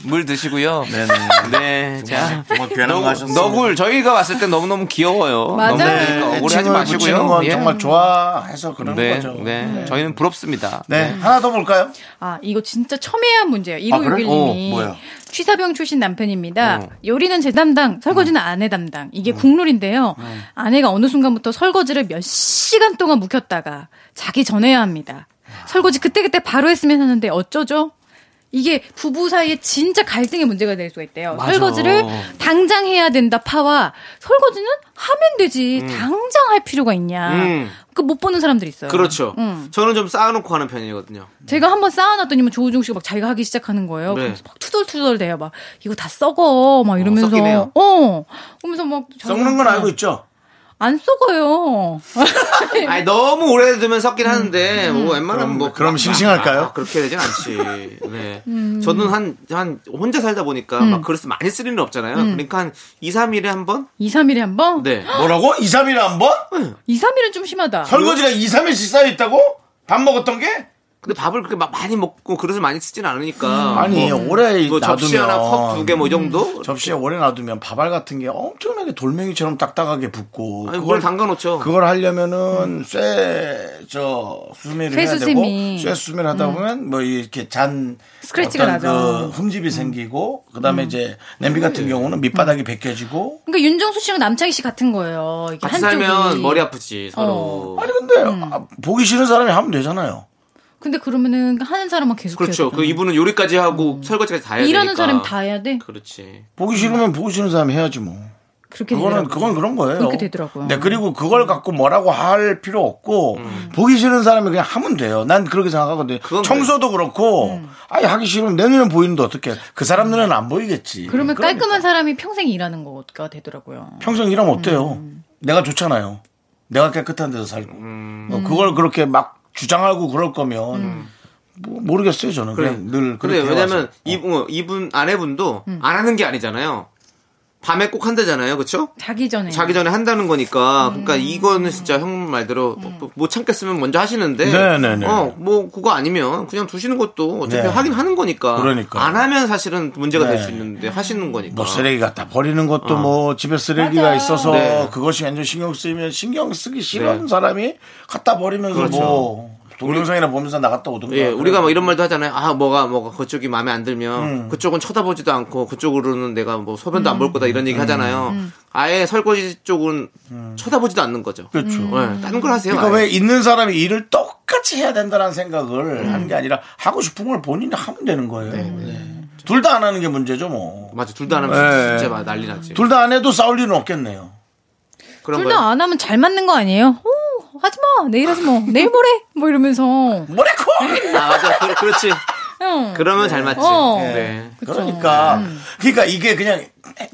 [SPEAKER 1] 참.
[SPEAKER 2] 물 드시고요.
[SPEAKER 1] 네네.
[SPEAKER 2] 네, 자.
[SPEAKER 1] 정말 거 하셨습니다.
[SPEAKER 2] 너굴 저희가 왔을 때 너무너무 귀여워요.
[SPEAKER 7] 맞아요.
[SPEAKER 2] 너무
[SPEAKER 1] 네,
[SPEAKER 2] 억울해하지
[SPEAKER 1] 애칭을
[SPEAKER 2] 마시고요.
[SPEAKER 1] 건
[SPEAKER 2] 예.
[SPEAKER 1] 정말 좋아해서 그런
[SPEAKER 2] 네,
[SPEAKER 1] 거죠.
[SPEAKER 2] 네, 저희는 부럽습니다.
[SPEAKER 1] 네, 하나 더 볼까요?
[SPEAKER 7] 아, 이거 진짜 첨예한 문제예요.
[SPEAKER 1] 아, 그래?
[SPEAKER 7] 1561님이.
[SPEAKER 1] 어, 뭐야?
[SPEAKER 7] 취사병 출신 남편입니다.
[SPEAKER 2] 어.
[SPEAKER 7] 요리는 제 담당, 설거지는 아내 담당. 이게 국룰인데요. 아내가 어느 순간부터 설거지를 몇 시간 동안 묵혔다가 자기 전해야 합니다. 설거지 그때그때 바로 했으면 하는데 어쩌죠? 이게 부부 사이에 진짜 갈등의 문제가 될 수가 있대요.
[SPEAKER 2] 맞아.
[SPEAKER 7] 설거지를 당장 해야 된다 파와 설거지는 하면 되지 당장 할 필요가 있냐.
[SPEAKER 2] 음.
[SPEAKER 7] 그못 보는 사람들이 있어요.
[SPEAKER 2] 그렇죠.
[SPEAKER 7] 음.
[SPEAKER 2] 저는 좀 쌓아놓고 하는 편이거든요.
[SPEAKER 7] 제가 한번 쌓아놨더니만 조우중 씨가 막 자기가 하기 시작하는 거예요.
[SPEAKER 2] 네.
[SPEAKER 7] 막 투덜투덜 대요. 막 이거 다 썩어. 막 이러면서.
[SPEAKER 2] 썩기네요.
[SPEAKER 7] 어. 그러면서 막
[SPEAKER 1] 썩는 건 알고 있죠?
[SPEAKER 7] 안 썩어요.
[SPEAKER 2] 아니 너무 오래 두면 섞긴 하는데 뭐 웬만하면 뭐
[SPEAKER 1] 그럼
[SPEAKER 2] 막-
[SPEAKER 1] 싱싱할까요?
[SPEAKER 2] 막- 막 그렇게 되진 않지. 네.
[SPEAKER 7] 음.
[SPEAKER 2] 저는 한 한 혼자 살다 보니까 막 그릇을 많이 쓸 일은 없잖아요.
[SPEAKER 7] 음.
[SPEAKER 2] 그러니까 한 2, 3일에 한 번?
[SPEAKER 7] 2, 3일에 한 번?
[SPEAKER 2] 네.
[SPEAKER 1] 뭐라고? 2, 3일에 한 번?
[SPEAKER 7] 2, 3일은 좀 심하다.
[SPEAKER 1] 설거지가 2, 3일씩 쌓여있다고? 밥 먹었던 게?
[SPEAKER 2] 근데 밥을 그렇게 막 많이 먹고 그릇을 많이 쓰진 않으니까.
[SPEAKER 1] 아니,
[SPEAKER 2] 뭐,
[SPEAKER 1] 오래
[SPEAKER 2] 뭐 접시
[SPEAKER 1] 놔두면.
[SPEAKER 2] 하나 컵 두 개 뭐 이 정도?
[SPEAKER 1] 접시에 오래 놔두면 밥알 같은 게 엄청나게 돌멩이처럼 딱딱하게 붙고.
[SPEAKER 2] 아니 그걸 담가 놓죠.
[SPEAKER 1] 그걸 하려면은 쇠, 저, 수세미를 해야 되고.
[SPEAKER 7] 쇠
[SPEAKER 1] 수세미를 하다 보면 뭐 이렇게 잔,
[SPEAKER 7] 스크래치가
[SPEAKER 1] 어떤
[SPEAKER 7] 나죠.
[SPEAKER 1] 그 흠집이 생기고, 그 다음에 이제 냄비 같은 경우는 밑바닥이 벗겨지고.
[SPEAKER 7] 그러니까 윤정수 씨랑 남창희 씨 같은 거예요. 이게
[SPEAKER 2] 같이
[SPEAKER 7] 한쪽이.
[SPEAKER 2] 살면 머리 아프지 서로.
[SPEAKER 1] 아니, 근데
[SPEAKER 7] 음.
[SPEAKER 1] 아, 보기 싫은 사람이 하면 되잖아요.
[SPEAKER 7] 근데 그러면은 하는 사람만 계속
[SPEAKER 2] 그렇죠. 그 이분은 요리까지 하고 설거지까지 다 해야 되니까.
[SPEAKER 7] 음. 일하는 사람이 다 해야 돼.
[SPEAKER 2] 그렇지.
[SPEAKER 1] 보기 싫으면 보기 싫은 사람이 해야지 뭐.
[SPEAKER 7] 그렇게
[SPEAKER 1] 그거는. 그건 그런 거예요.
[SPEAKER 7] 그렇게 되더라고요.
[SPEAKER 1] 네 그리고 그걸 갖고 뭐라고 할 필요 없고 보기 싫은 사람이 그냥 하면 돼요. 난 그렇게 생각하거든요. 청소도 그렇고 아예 하기 싫으면 내 눈에 보이는데 어떻게? 그 사람 눈에는 안 보이겠지.
[SPEAKER 7] 그러면
[SPEAKER 1] 그러니까.
[SPEAKER 7] 깔끔한 사람이 평생 일하는 거가 되더라고요.
[SPEAKER 1] 평생 일하면 어때요?
[SPEAKER 7] 음.
[SPEAKER 1] 내가 좋잖아요. 내가 깨끗한 데서 살고
[SPEAKER 2] 음.
[SPEAKER 1] 어, 그걸 그렇게 막 주장하고 그럴 거면 뭐 모르겠어요 저는
[SPEAKER 2] 그래.
[SPEAKER 1] 그냥 늘 그렇게
[SPEAKER 2] 왜냐면
[SPEAKER 1] 해와서.
[SPEAKER 2] 이분 어, 이분 아내분도
[SPEAKER 7] 음.
[SPEAKER 2] 안 하는 게 아니잖아요. 밤에 꼭 한다잖아요, 그렇죠?
[SPEAKER 7] 자기 전에.
[SPEAKER 2] 자기 전에 한다는 거니까
[SPEAKER 7] 음.
[SPEAKER 2] 그러니까 이거는 진짜 형 말대로 뭐- 못 참겠으면 먼저 하시는데
[SPEAKER 1] 네네네.
[SPEAKER 2] 어뭐 그거 아니면 그냥 두시는 것도 어차피
[SPEAKER 1] 네.
[SPEAKER 2] 하긴 하는 거니까
[SPEAKER 1] 그러니까.
[SPEAKER 2] 안 하면 사실은 문제가 될
[SPEAKER 1] 네.
[SPEAKER 2] 수 있는데 하시는 거니까
[SPEAKER 1] 뭐 쓰레기 갖다 버리는 것도 뭐 집에 쓰레기가
[SPEAKER 7] 맞아요.
[SPEAKER 1] 있어서
[SPEAKER 2] 네.
[SPEAKER 1] 그것이 완전 신경 쓰이면 신경 쓰기 싫은
[SPEAKER 2] 네.
[SPEAKER 1] 사람이 갖다 버리면서
[SPEAKER 2] 그렇죠.
[SPEAKER 1] 뭐 동영상이나 보면서 나갔다 오든가.
[SPEAKER 2] 예, 우리가 뭐 이런 말도 하잖아요. 아, 뭐가, 뭐가 그쪽이 마음에 안 들면
[SPEAKER 1] 음.
[SPEAKER 2] 그쪽은 쳐다보지도 않고 그쪽으로는 내가 뭐 소변도 안 볼 거다 이런
[SPEAKER 1] 음.
[SPEAKER 2] 얘기 하잖아요. 아예 설거지 쪽은 쳐다보지도 않는 거죠.
[SPEAKER 1] 그렇죠.
[SPEAKER 2] 예, 다른 걸 하세요.
[SPEAKER 1] 그러니까
[SPEAKER 2] 아예.
[SPEAKER 1] 왜 있는 사람이 일을 똑같이 해야 된다는 생각을
[SPEAKER 2] 음.
[SPEAKER 1] 하는 게 아니라 하고 싶은 걸 본인이 하면 되는 거예요. 둘다 안 하는 게 문제죠, 뭐.
[SPEAKER 2] 맞아, 둘 다 안 하면
[SPEAKER 1] 네.
[SPEAKER 2] 진짜 막 난리 나지.
[SPEAKER 1] 둘 다 안 해도 싸울 일은 없겠네요.
[SPEAKER 7] 둘. 다 안 하면 잘 맞는 거 아니에요? 오, 하지 마. 내일 하지 뭐. 내일 모레. 뭐 이러면서.
[SPEAKER 1] 뭐래코!
[SPEAKER 2] 아, 맞아. 그, 그렇지.
[SPEAKER 7] 응.
[SPEAKER 2] 그러면 잘 맞지.
[SPEAKER 7] 어.
[SPEAKER 2] 네.
[SPEAKER 1] 그러니까
[SPEAKER 7] 음.
[SPEAKER 1] 그러니까 이게 그냥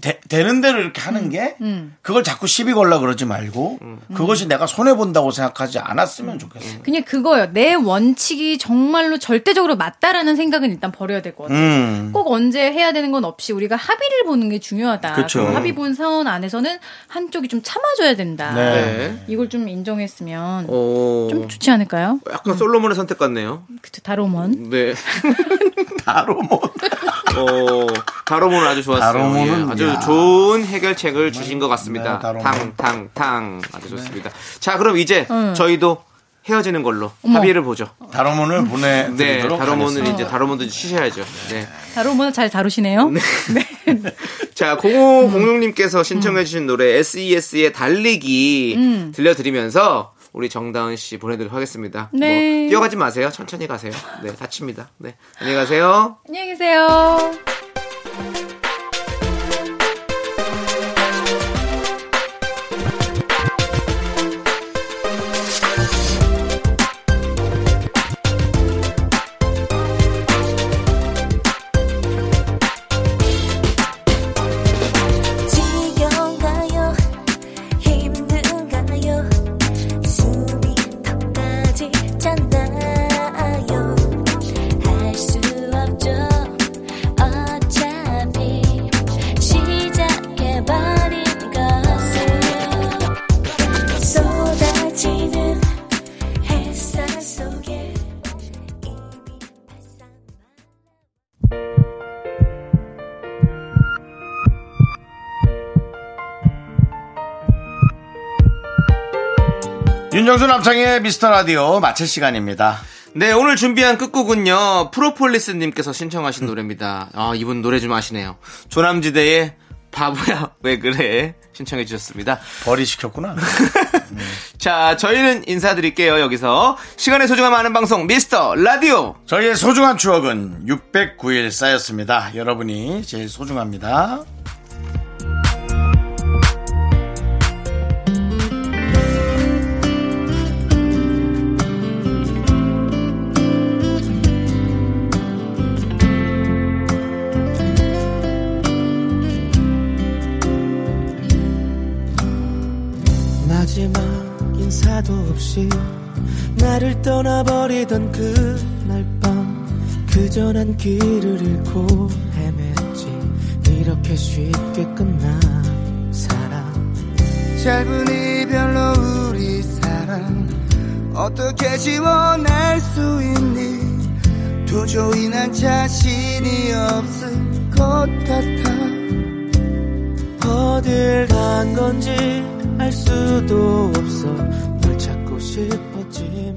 [SPEAKER 1] 되, 는 대로 이렇게 하는 게
[SPEAKER 7] 음.
[SPEAKER 1] 그걸 자꾸 시비 걸라 그러지 말고
[SPEAKER 2] 음.
[SPEAKER 1] 그것이 내가 손해 본다고 생각하지 않았으면 좋겠어요.
[SPEAKER 7] 그냥 그거요. 내 원칙이 정말로 절대적으로 맞다라는 생각은 일단 버려야 될 것 같아요.
[SPEAKER 1] 음.
[SPEAKER 7] 꼭 언제 해야 되는 건 없이 우리가 합의를 보는 게 중요하다.
[SPEAKER 1] 그쵸.
[SPEAKER 7] 그 합의 본 사원 안에서는 한쪽이 좀 참아줘야 된다.
[SPEAKER 1] 네.
[SPEAKER 7] 이걸 좀 인정했으면
[SPEAKER 2] 오.
[SPEAKER 7] 좀 좋지 않을까요?
[SPEAKER 2] 약간 솔로몬의 선택 같네요.
[SPEAKER 7] 그쵸, 다로먼.
[SPEAKER 2] 네.
[SPEAKER 1] 뭐
[SPEAKER 2] 어, 다로몬은 아주 좋았어요.
[SPEAKER 1] 다로몬은
[SPEAKER 2] 예, 아주
[SPEAKER 1] 야.
[SPEAKER 2] 좋은 해결책을 주신 것 같습니다.
[SPEAKER 1] 네, 다로몬.
[SPEAKER 2] 탕, 탕, 탕. 아주 좋습니다. 자, 그럼 이제
[SPEAKER 7] 응.
[SPEAKER 2] 저희도 헤어지는 걸로
[SPEAKER 7] 어머.
[SPEAKER 2] 합의를 보죠.
[SPEAKER 1] 다로몬을
[SPEAKER 2] 네,
[SPEAKER 1] 보내드리도록
[SPEAKER 2] 다로몬은
[SPEAKER 1] 하겠습니다.
[SPEAKER 2] 이제 다로몬도 쉬셔야죠. 네.
[SPEAKER 7] 다로먼을 잘 다루시네요.
[SPEAKER 2] 자, 0506님께서 신청해주신 노래 SES의 달리기
[SPEAKER 7] 음.
[SPEAKER 2] 들려드리면서 우리 정다은 씨 보내드리도록 하겠습니다.
[SPEAKER 7] 네.
[SPEAKER 2] 뭐, 뛰어가지 마세요. 천천히 가세요. 네, 다칩니다. 네. 안녕히 가세요.
[SPEAKER 7] 안녕히 계세요.
[SPEAKER 1] 윤정수 남창의 미스터 라디오 마칠 시간입니다.
[SPEAKER 2] 네, 오늘 준비한 끝곡은요, 프로폴리스님께서 신청하신 노래입니다. 아, 이분 노래 좀 아시네요. 조남지대의 바보야, 왜 그래? 신청해 주셨습니다.
[SPEAKER 1] 벌이 시켰구나.
[SPEAKER 2] 자, 저희는 인사드릴게요, 여기서. 시간의 소중함 아는 방송, 미스터 라디오!
[SPEAKER 1] 저희의 소중한 추억은 609일 쌓였습니다. 여러분이 제일 소중합니다.
[SPEAKER 8] 없이 나를 떠나버리던 그날 밤 그저 난 길을 잃고 헤맸지. 이렇게 쉽게 끝난 사랑. 짧은 이별로 우리 사랑 어떻게 지워낼 수 있니? 도저히 난 자신이 없을 것 같아. 어딜 간 건지 알 수도 없어 널 찾고 싶었지만